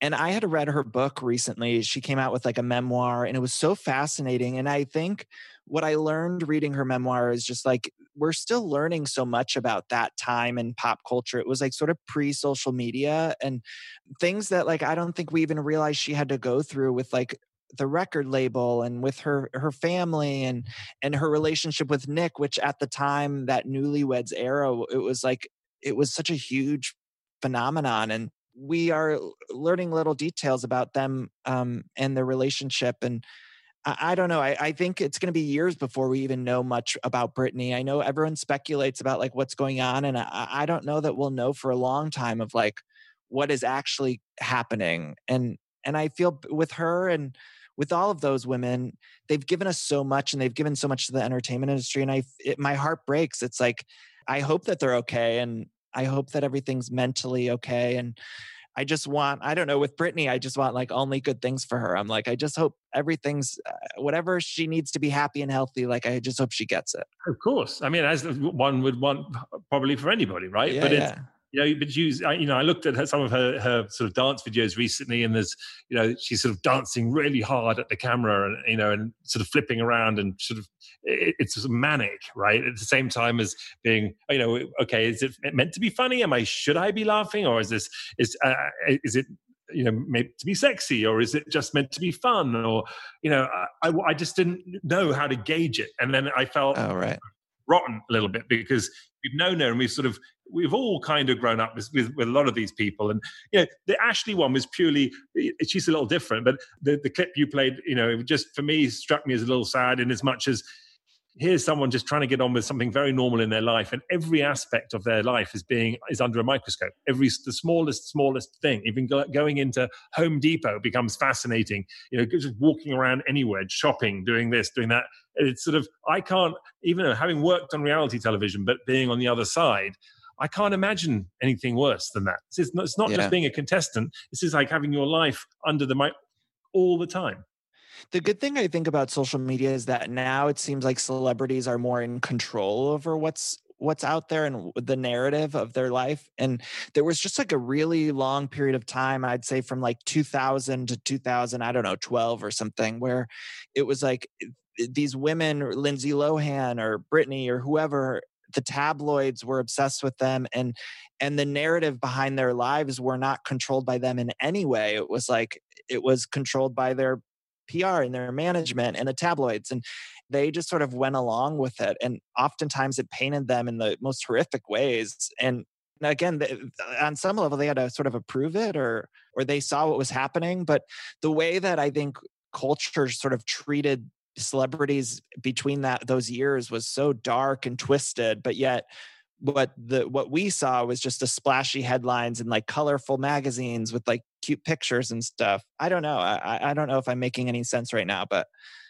and I had read her book recently. She came out with like a memoir and it was so fascinating and I think what I learned reading her memoir is just like we're still learning so much about that time in pop culture. It was like sort of pre-social media and things that like I don't think we even realized she had to go through with like the record label and with her her family and and her relationship with Nick which at the time that newlyweds era it was like it was such a huge phenomenon and we are learning little details about them um, and their relationship and I, I don't know I, I think it's going to be years before we even know much about Britney. I know everyone speculates about like what's going on and I, I don't know that we'll know for a long time of like what is actually happening and and I feel with her and with all of those women they've given us so much and they've given so much to the entertainment industry and I it, my heart breaks it's like I hope that they're okay and I hope that everything's mentally okay. And I just want, I don't know, with Britney, I just want like only good things for her. I'm like, I just hope everything's uh, whatever she needs to be happy and healthy. Like, I just hope she gets it.
Of course. I mean, as one would want probably for anybody, right?
Yeah, but it's, yeah
you know, but you, you know, I looked at her, some of her, her sort of dance videos recently, and there's, you know, she's sort of dancing really hard at the camera, and you know, and sort of flipping around, and sort of, it, it's sort of manic, right? At the same time as being, you know, okay, is it meant to be funny? Am I should I be laughing, or is this is uh, is it you know made to be sexy or is it just meant to be fun or you know I, I just didn't know how to gauge it and then i felt
oh, right.
rotten a little bit because we've known her and we've sort of we've all kind of grown up with, with, with, a lot of these people. And, you know, the Ashley one was purely, she's a little different, but the, the clip you played, you know, just for me struck me as a little sad in as much as, here's someone just trying to get on with something very normal in their life and every aspect of their life is being is under a microscope. Every the smallest smallest thing even go, going into home depot becomes fascinating. You know just walking around anywhere shopping doing this doing that. It's sort of i can't even though having worked on reality television but being on the other side I can't imagine anything worse than that. It's not, it's not yeah. just being a contestant. This is like having your life under the mic all the time.
The good thing I think about social media is that now it seems like celebrities are more in control over what's what's out there and the narrative of their life and there was just like a really long period of time i'd say from like 2000 to 2000 i don't know 12 or something where it was like eh, these women lindsay lohan or britney or whoever the tabloids were obsessed with them and and the narrative behind their lives were not controlled by them in any way it was like it was controlled by their PR and their management and the tabloids. And they just sort of went along with it. And oftentimes it painted them in the most horrific ways. And again, on some level, they had to sort of approve it or or they saw what was happening. But the way that I think culture sort of treated celebrities between that those years was so dark and twisted, but yet what the what we saw was just the splashy headlines and like colorful magazines with like cute pictures and stuff. I don't know. I I don't know if I'm making any sense right now, but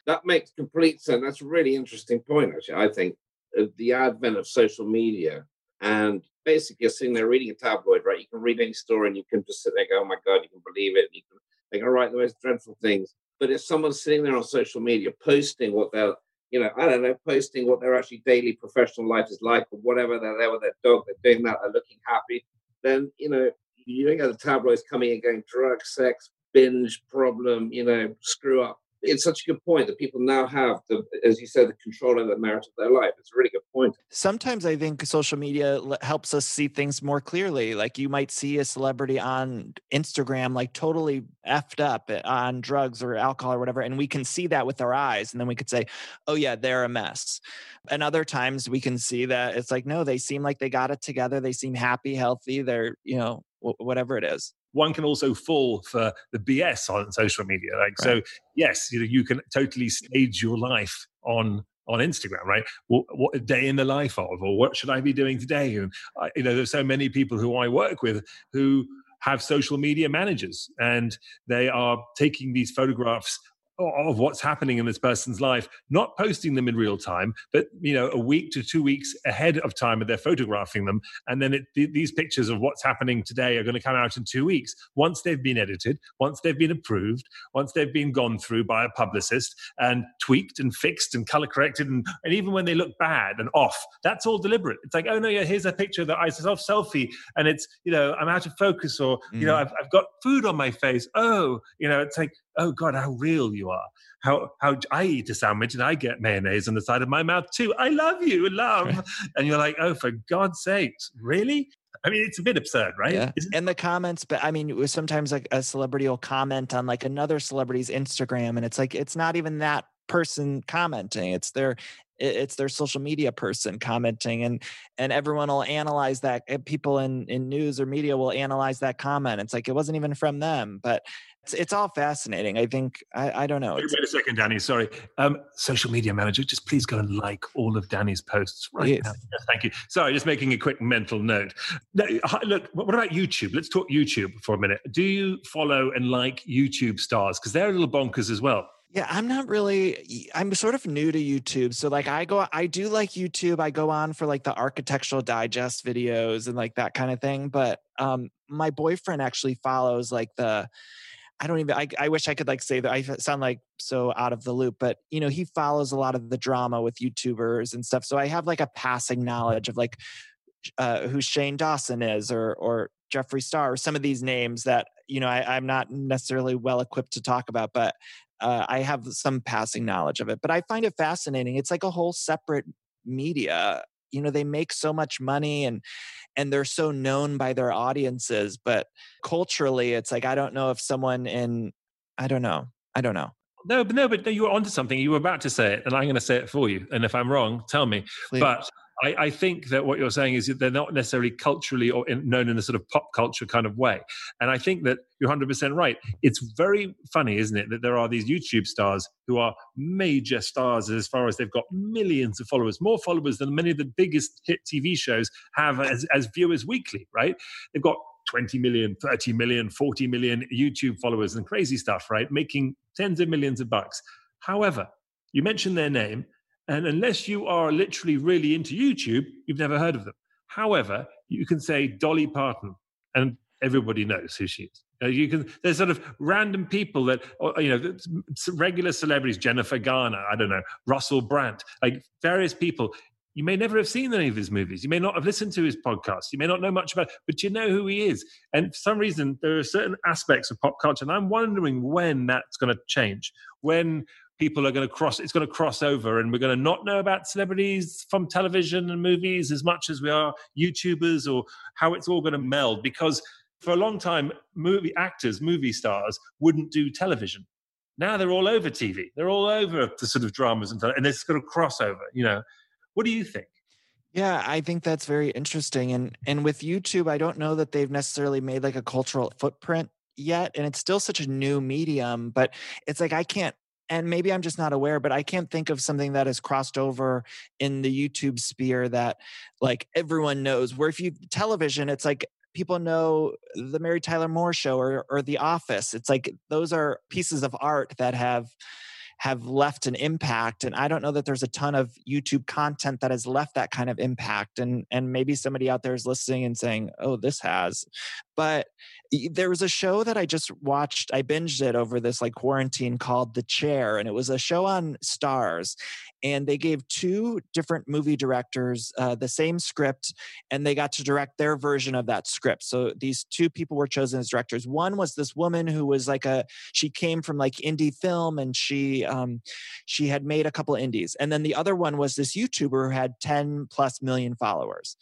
that makes complete sense. That's a really interesting point, actually. I think uh, the advent of social media and basically you're sitting there reading a tabloid, right? You can read any story and you can just sit there, go, "Oh my god, you can believe it." You can they can write the most dreadful things. But if someone's sitting there on social media posting what they're you know, I don't know, posting what their actually daily professional life is like or whatever. They're there with their dog, they're doing that, they're looking happy. Then, you know, you don't get the tabloids coming and going drug, sex, binge, problem, you know, screw up it's such a good point that people now have the, as you said, the control of the narrative of their life. It's a really good point.
Sometimes I think social media helps us see things more clearly. Like you might see a celebrity on Instagram, like totally effed up on drugs or alcohol or whatever, and we can see that with our eyes, and then we could say, "Oh yeah, they're a mess." And other times we can see that it's like, no, they seem like they got it together. They seem happy, healthy. They're, you know, whatever it is
one can also fall for the BS on social media. Like, right. so yes, you know, you can totally stage your life on on Instagram, right? What, what, a day in the life of, or what should I be doing today? And uh, you know, there's so many people who I work with who have social media managers, and they are taking these photographs of what's happening in this person's life, not posting them in real time, but you know, a week to two weeks ahead of time, and they're photographing them, and then it, th- these pictures of what's happening today are going to come out in two weeks once they've been edited, once they've been approved, once they've been gone through by a publicist and tweaked and fixed and color corrected, and, and even when they look bad and off, that's all deliberate. It's like, oh no, yeah, here's a picture that I self selfie, and it's you know, I'm out of focus, or mm. you know, mm. I've, I've got food on my face. Oh, you know, it's like oh God, how real you are. How how I eat a sandwich and I get mayonnaise on the side of my mouth too. I love you, love. and you're like, oh, for God's sake, really? I mean, it's a bit absurd, right?
Yeah. And the comments, but I mean, sometimes like a celebrity will comment on like another celebrity's Instagram, and it's like it's not even that person commenting; it's their it's their social media person commenting and and everyone will analyze that people in in news or media will analyze that comment it's like it wasn't even from them but it's, it's all fascinating. I think I, I don't know.
Wait, wait a second, Danny. Sorry, um, social media manager. Just please go and like all of Danny's posts right yes. now. Thank you. Sorry, just making a quick mental note. look, what about YouTube? Let's talk YouTube for a minute. Do you follow and like YouTube stars because they're a little bonkers as well?
Yeah, I'm not really I'm sort of new to YouTube. So like I go I do like YouTube. I go on for like the architectural digest videos and like that kind of thing, but um my boyfriend actually follows like the I don't even I, I wish I could like say that I sound like so out of the loop, but you know, he follows a lot of the drama with YouTubers and stuff. So I have like a passing knowledge of like uh, who Shane Dawson is or or Jeffree Star or some of these names that, you know, I, I'm not necessarily well equipped to talk about, but uh, I have some passing knowledge of it. But I find it fascinating. It's like a whole separate media you know they make so much money and and they're so known by their audiences but culturally it's like i don't know if someone in i don't know i don't know
no but no but you were onto something you were about to say it and i'm going to say it for you and if i'm wrong tell me Please. but I, I, think that what you're saying is that they're not necessarily culturally or in, known in a sort of pop culture kind of way. And I think that you're 100% right. It's very funny, isn't it, that there are these YouTube stars who are major stars as far as they've got millions of followers, more followers than many of the biggest hit TV shows have as, as viewers weekly, right? They've got 20 million, 30 million, 40 million YouTube followers and crazy stuff, right? Making tens of millions of bucks. However, you mentioned their name, and unless you are literally really into YouTube, you've never heard of them. However, you can say Dolly Parton, and everybody knows who she is. Uh, you can. There's sort of random people that, uh, you know, regular celebrities. Jennifer Garner, I don't know, Russell Brand, like various people. You may never have seen any of his movies. You may not have listened to his podcast. You may not know much about, but you know who he is. And for some reason, there are certain aspects of pop culture, and I'm wondering when that's going to change. When people are going to cross, it's going to cross over, and we're going to not know about celebrities from television and movies as much as we are YouTubers, or how it's all going to meld. Because for a long time, movie actors, movie stars wouldn't do television. Now they're all over TV. They're all over the sort of dramas and, and there's sort of crossover. You know, what do you think?
Yeah, I think that's very interesting. And and with YouTube, I don't know that they've necessarily made like a cultural footprint yet. And it's still such a new medium, but it's like I can't and maybe I'm just not aware, but I can't think of something that has crossed over in the YouTube sphere that like everyone knows. Where if you television, it's like people know the Mary Tyler Moore show or or The Office. It's like those are pieces of art that have have left an impact and i don't know that there's a ton of youtube content that has left that kind of impact and and maybe somebody out there is listening and saying oh this has but there was a show that i just watched i binged it over this like quarantine called the chair and it was a show on Starz. and they gave two different movie directors uh, the same script and they got to direct their version of that script so these two people were chosen as directors one was this woman who was like a she came from like indie film and she um, she had made a couple indies and then the other one was this youtuber who had 10 plus million followers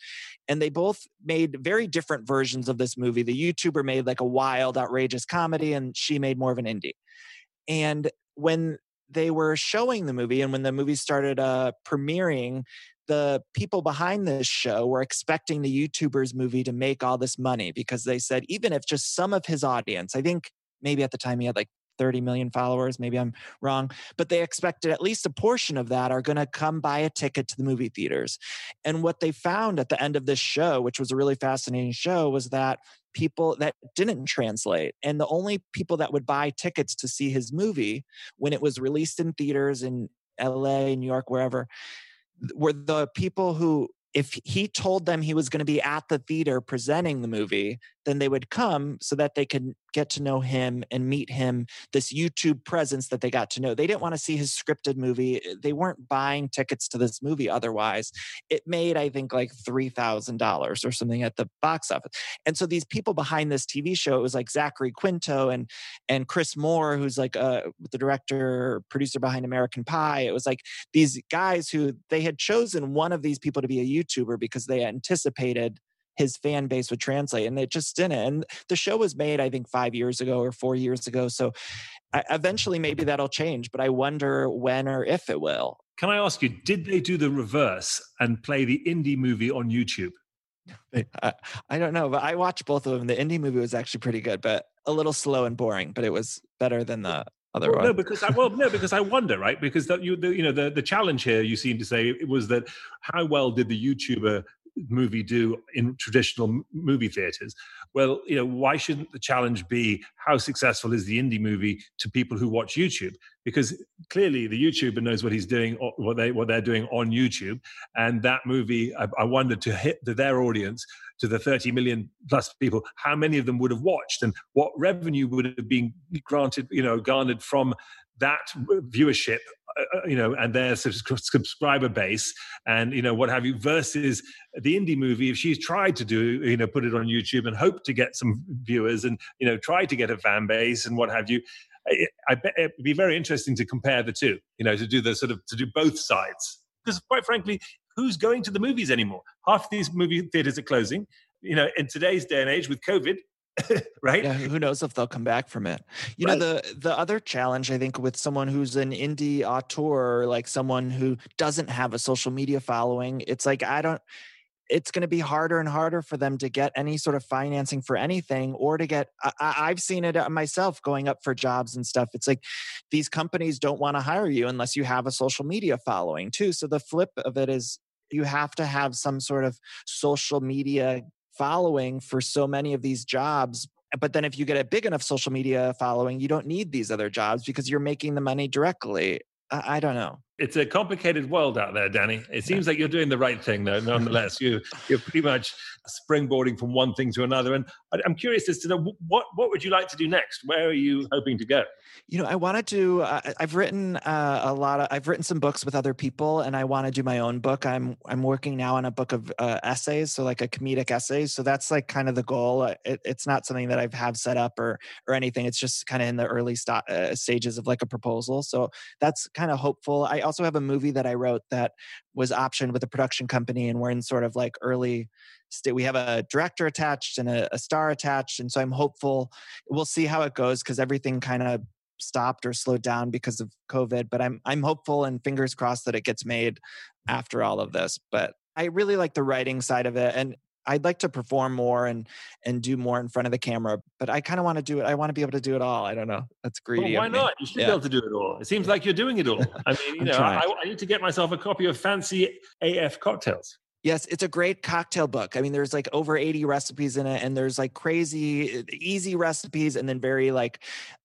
and they both made very different versions of this movie. The youtuber made like a wild outrageous comedy and she made more of an indie. And when they were showing the movie and when the movie started uh, premiering the people behind this show were expecting the youtuber's movie to make all this money because they said even if just some of his audience i think maybe at the time he had like 30 million followers maybe i'm wrong but they expected at least a portion of that are going to come buy a ticket to the movie theaters and what they found at the end of this show which was a really fascinating show was that people that didn't translate. And the only people that would buy tickets to see his movie when it was released in theaters in LA, New York, wherever, were the people who if he told them he was going to be at the theater presenting the movie, then they would come so that they could get to know him and meet him, this YouTube presence that they got to know. They didn't want to see his scripted movie. Eh, they weren't buying tickets to this movie otherwise. It made, I think, like $3,000 or something at the box office. And so these people behind this TV show, it was like Zachary Quinto and, and Chris Moore, who's like uh, the director, producer behind American Pie. It was like these guys who they had chosen one of these people to be a YouTuber because they anticipated his fan base would translate and it just didn't and the show was made i think five years ago or four years ago so I, eventually maybe that'll change but i wonder when or if it will.
Can i ask you did they do the reverse and play the indie movie on youtube?
I, I don't know but i watched both of them. The indie movie was actually pretty good but a little slow and boring but it was better than the other
well, no because I, well no because i wonder right? Because that you the, you know the, the challenge here you seem to say it was that how well did the youtuber movie do in traditional movie theaters? Well you know why shouldn't the challenge be how successful is the indie movie to people who watch youtube? Because clearly the youtuber knows what he's doing what they what they're doing on youtube and that movie i, I wondered to hit the, their audience to the 30 million plus people how many of them would have watched and what revenue would have been granted you know garnered from that viewership uh, uh, you know, and their subscriber base and, you know, what have you, versus the indie movie, if she's tried to do, you know, put it on YouTube and hope to get some viewers and, you know, try to get a fan base and what have you, I bet it'd be very interesting to compare the two, you know, to do the sort of, to do both sides. Because quite frankly, who's going to the movies anymore? Half these movie theaters are closing. You know, in today's day and age with COVID, <laughs> right?
Yeah, who knows if they'll come back from it? You
Right.
know, the the other challenge I think with someone who's an indie auteur, like someone who doesn't have a social media following, it's like I don't. It's going to be harder and harder for them to get any sort of financing for anything, or to get. I, I've seen it uh, myself going up for jobs and stuff. It's like these companies don't want to hire you unless you have a social media following too. So the flip of it is you have to have some sort of social media following for so many of these jobs but then if you get a big enough social media following you don't need these other jobs because you're making the money directly. I, I don't know
It's a complicated world out there, Danny. It seems like you're doing the right thing, though. Nonetheless, you you're pretty much springboarding from one thing to another. And I- I'm curious as to know what what would you like to do next? Where are you hoping to go?
you know i wanted to uh, i've written uh, a lot of i've written some books with other people and i want to do my own book i'm i'm working now on a book of uh, essays so like a comedic essays so that's like kind of the goal it, it's not something that i've have set up or or anything it's just kind of in the early sta- uh, stages of like a proposal so that's kind of hopeful i also have a movie that i wrote that was optioned with a production company and we're in sort of like early we have a director attached and a, a star attached and so i'm hopeful we'll see how it goes because everything kind of stopped or slowed down because of covid but i'm i'm hopeful and fingers crossed that it gets made after all of this but i really like the writing side of it and i'd like to perform more and and do more in front of the camera but i kind of want to do it i want to be able to do it all i don't know that's
Well,
greedy
why not? You should
Yeah.
be able to do it all. It seems like you're doing it all. I mean, <laughs> you know. I, I need to get myself a copy of Fancy AF Cocktails.
Yes, it's a great cocktail book. I mean, there's like over 80 recipes in it, and there's like crazy, easy recipes, and then very like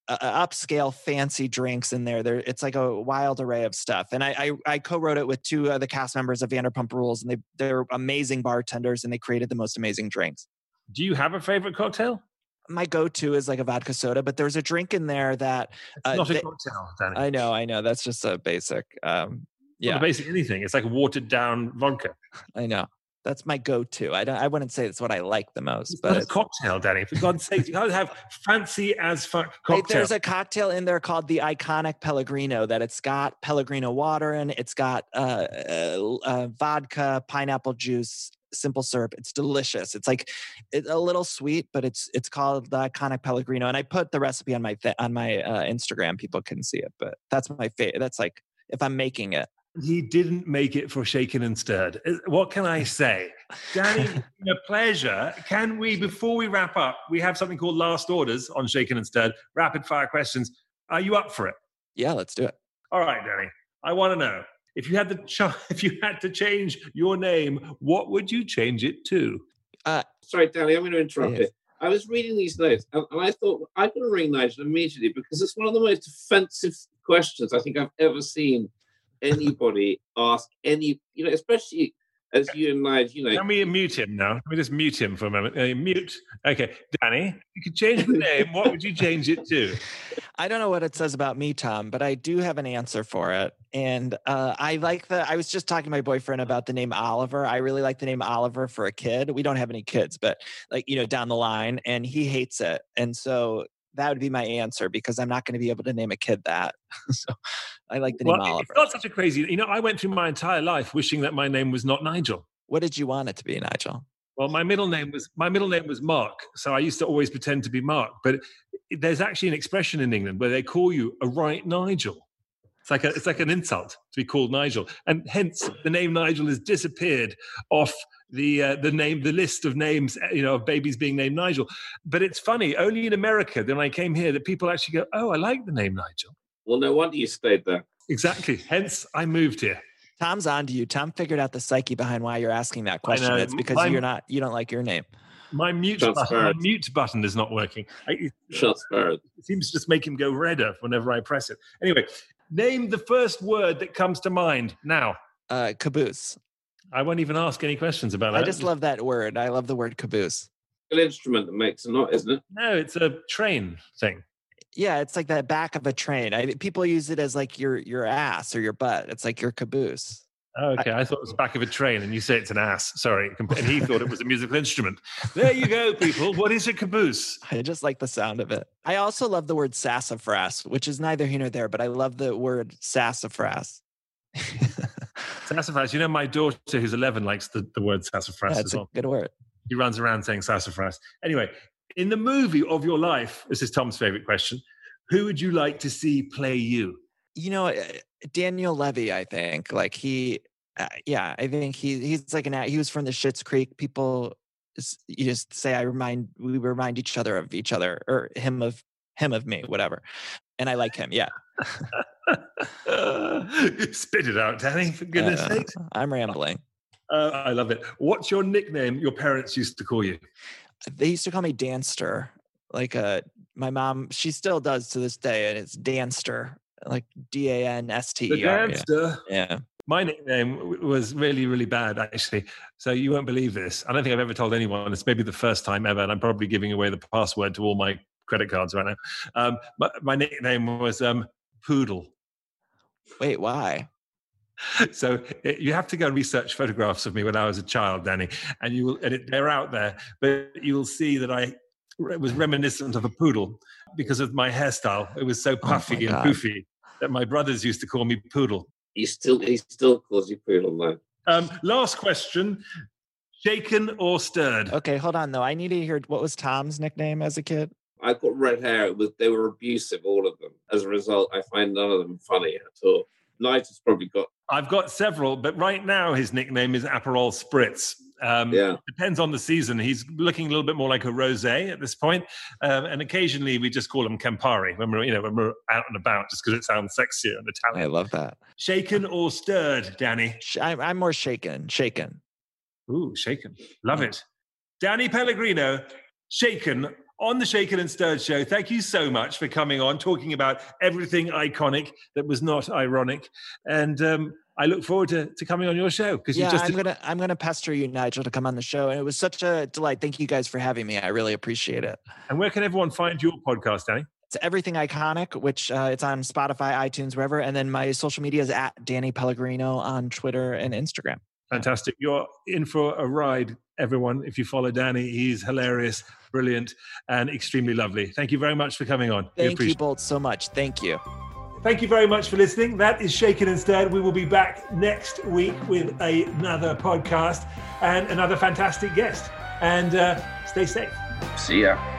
uh, upscale, fancy drinks in there. There, it's like a wild array of stuff. And I, I, I co-wrote it with two of the cast members of Vanderpump Rules, and they they're amazing bartenders, and they created the most amazing drinks.
Do you have a favorite cocktail?
My go-to is like a vodka soda, but there's a drink in there that uh,
Not a
they-
cocktail, Danny.
I know, I know. That's just a basic. Um, yeah,
a basic anything. It's like a watered down vodka.
I know. That's my go-to. I don't. I wouldn't say it's what I like the most,
It's
but
a cocktail, Danny. For God's sake, you can't have fancy as fuck cocktail.
there's a cocktail in there called the iconic Pellegrino that it's got Pellegrino water in. It's got uh, uh, uh, vodka, pineapple juice, simple syrup. It's delicious. It's like it's a little sweet, but it's it's called the iconic Pellegrino. And I put the recipe on my th- on my uh, Instagram. People can see it, but that's my favorite. That's like if I'm making it.
He didn't make it for shaken and stirred. Uh, What can I say? Danny, a pleasure. Can we, before we wrap up, we have something called last orders on shaken and stirred, rapid fire questions. Are you up for it?
Yeah, let's do it.
All right, Danny. I want to know if you had the ch- <laughs> if you had to change your name, what would you change it to?
Sorry, Danny, I'm going to interrupt
Yes.
you. I was reading these notes and, and I thought I'm going to ring Nigel immediately because it's one of the most offensive questions I think I've ever seen anybody ask any, you know, especially as you and I, you know,
Can we mute him now? Let me just mute him for a moment. Uh, mute. Okay, Danny, you could change the name. What would you change it to?
I don't know what it says about me, Tom, but I do have an answer for it. And uh, I like the. I was just talking to my boyfriend about the name Oliver. I really like the name Oliver for a kid. We don't have any kids, but like you know, down the line, and he hates it. And so that would be my answer because I'm not going to be able to name a kid that. <laughs> so I like the name
Well,
Oliver.
it's not such a crazy. You know, I went through my entire life wishing that my name was not Nigel.
What did you want it to be, Nigel?
Well, my middle name was my middle name was Mark, so I used to always pretend to be Mark. But there's actually an expression in England where they call you a right Nigel. It's like a, it's like an insult to be called Nigel, and hence the name Nigel has disappeared off the uh, the name the list of names uh, you know of babies being named Nigel. But it's funny only in America then I came here that people actually go, oh, I like the name Nigel.
well, no wonder you stayed there.
Exactly. Hence I moved here.
Tom's on to you. Tom figured out the psyche behind why you're asking that question.
know.
It's because
I'm-
you're not. You don't like your name.
My mute button, my mute button is not working. I, it
Shots fired.
seems to just make him go redder whenever I press it. Anyway, name the first word that comes to mind now.
Uh, caboose.
I won't even ask any questions about that.
I just love that word. I love the word caboose.
An instrument that makes a noise, isn't it?
No, it's a train thing.
Yeah, it's like the back of a train. I, people use it as like your your ass or your butt. It's like your caboose.
Oh, okay, I thought it was the back of a train, and you say it's an ass. Sorry, and he thought it was a musical instrument. There you go, people. What is a caboose?
I just like the sound of it. I also love the word sassafras, which is neither here nor there, but I love the word sassafras. <laughs>
Sassafras. You know, my daughter, who's 11, likes the, the word sassafras
That's
as
a
well.
good word.
He runs around saying sassafras. Anyway, In the movie of your life, this is Tom's favorite question. Who would you like to see play you?
You know, Daniel Levy. I think like he. Uh, yeah, I think he he's like an he was from the Schitt's Creek. People you just say I remind we remind each other of each other or him of him of me, whatever. And I like him. Yeah. <laughs>
Spit it out, Danny, for goodness uh, sake.
I'm rambling.
Uh, I love it. What's your nickname your parents used to call you?
They used to call me Danster. Like uh, my mom, she still does to this day, and it's Danster, like D A N S T E
R. Danster.
Yeah.
My nickname was really, really bad, actually. So you won't believe this. I don't think I've ever told anyone. It's maybe the first time ever, and I'm probably giving away the password to all my credit cards right now. Um, my, my, nickname was um, Poodle.
Wait, why?
So it, you have to go and research photographs of me when I was a child, Danny, and you will. And it, they're out there, but you will see that I was reminiscent of a poodle because of my hairstyle. It was so oh puffy oh and poofy that my brothers used to call me Poodle.
He still he still calls you Poodle though.
Um, last question: shaken or stirred?
Okay, hold on though. I need to hear what was Tom's nickname as a kid.
I've got red hair. It was, they were abusive, all of them. As a result, I find none of them funny at all. Nigel's probably got.
I've got several, but right now his nickname is Aperol Spritz. Um, yeah. Depends on the season. He's looking a little bit more like a rosé at this point, um, and occasionally we just call him Campari when we're you know when we're out and about, just because it sounds sexier and Italian.
I love that.
Shaken or stirred, Danny?
I'm, I'm more shaken. Shaken.
Ooh, shaken. Love it. Danny Pellegrino, shaken on the Shaken and Stirred show. Thank you so much for coming on, talking about everything iconic that was not ironic. And um, I look forward to, to coming on your show because
yeah,
you just
I'm gonna I'm gonna pester you, Nigel, to come on the show. And it was such a delight. Thank you guys for having me. I really appreciate it.
And where can everyone find your podcast, Danny?
It's everything iconic, which uh, it's on Spotify, iTunes, wherever. And then my social media is at Danny Pellegrino on Twitter and Instagram.
Fantastic. You're in for a ride, everyone. If you follow Danny, he's hilarious, brilliant, and extremely lovely. Thank you very much for coming on.
Thank you both so much. Thank you.
Thank you very much for listening. That is Shaken and Stirred. We will be back next week with another podcast and another fantastic guest. And uh, stay safe.
See ya.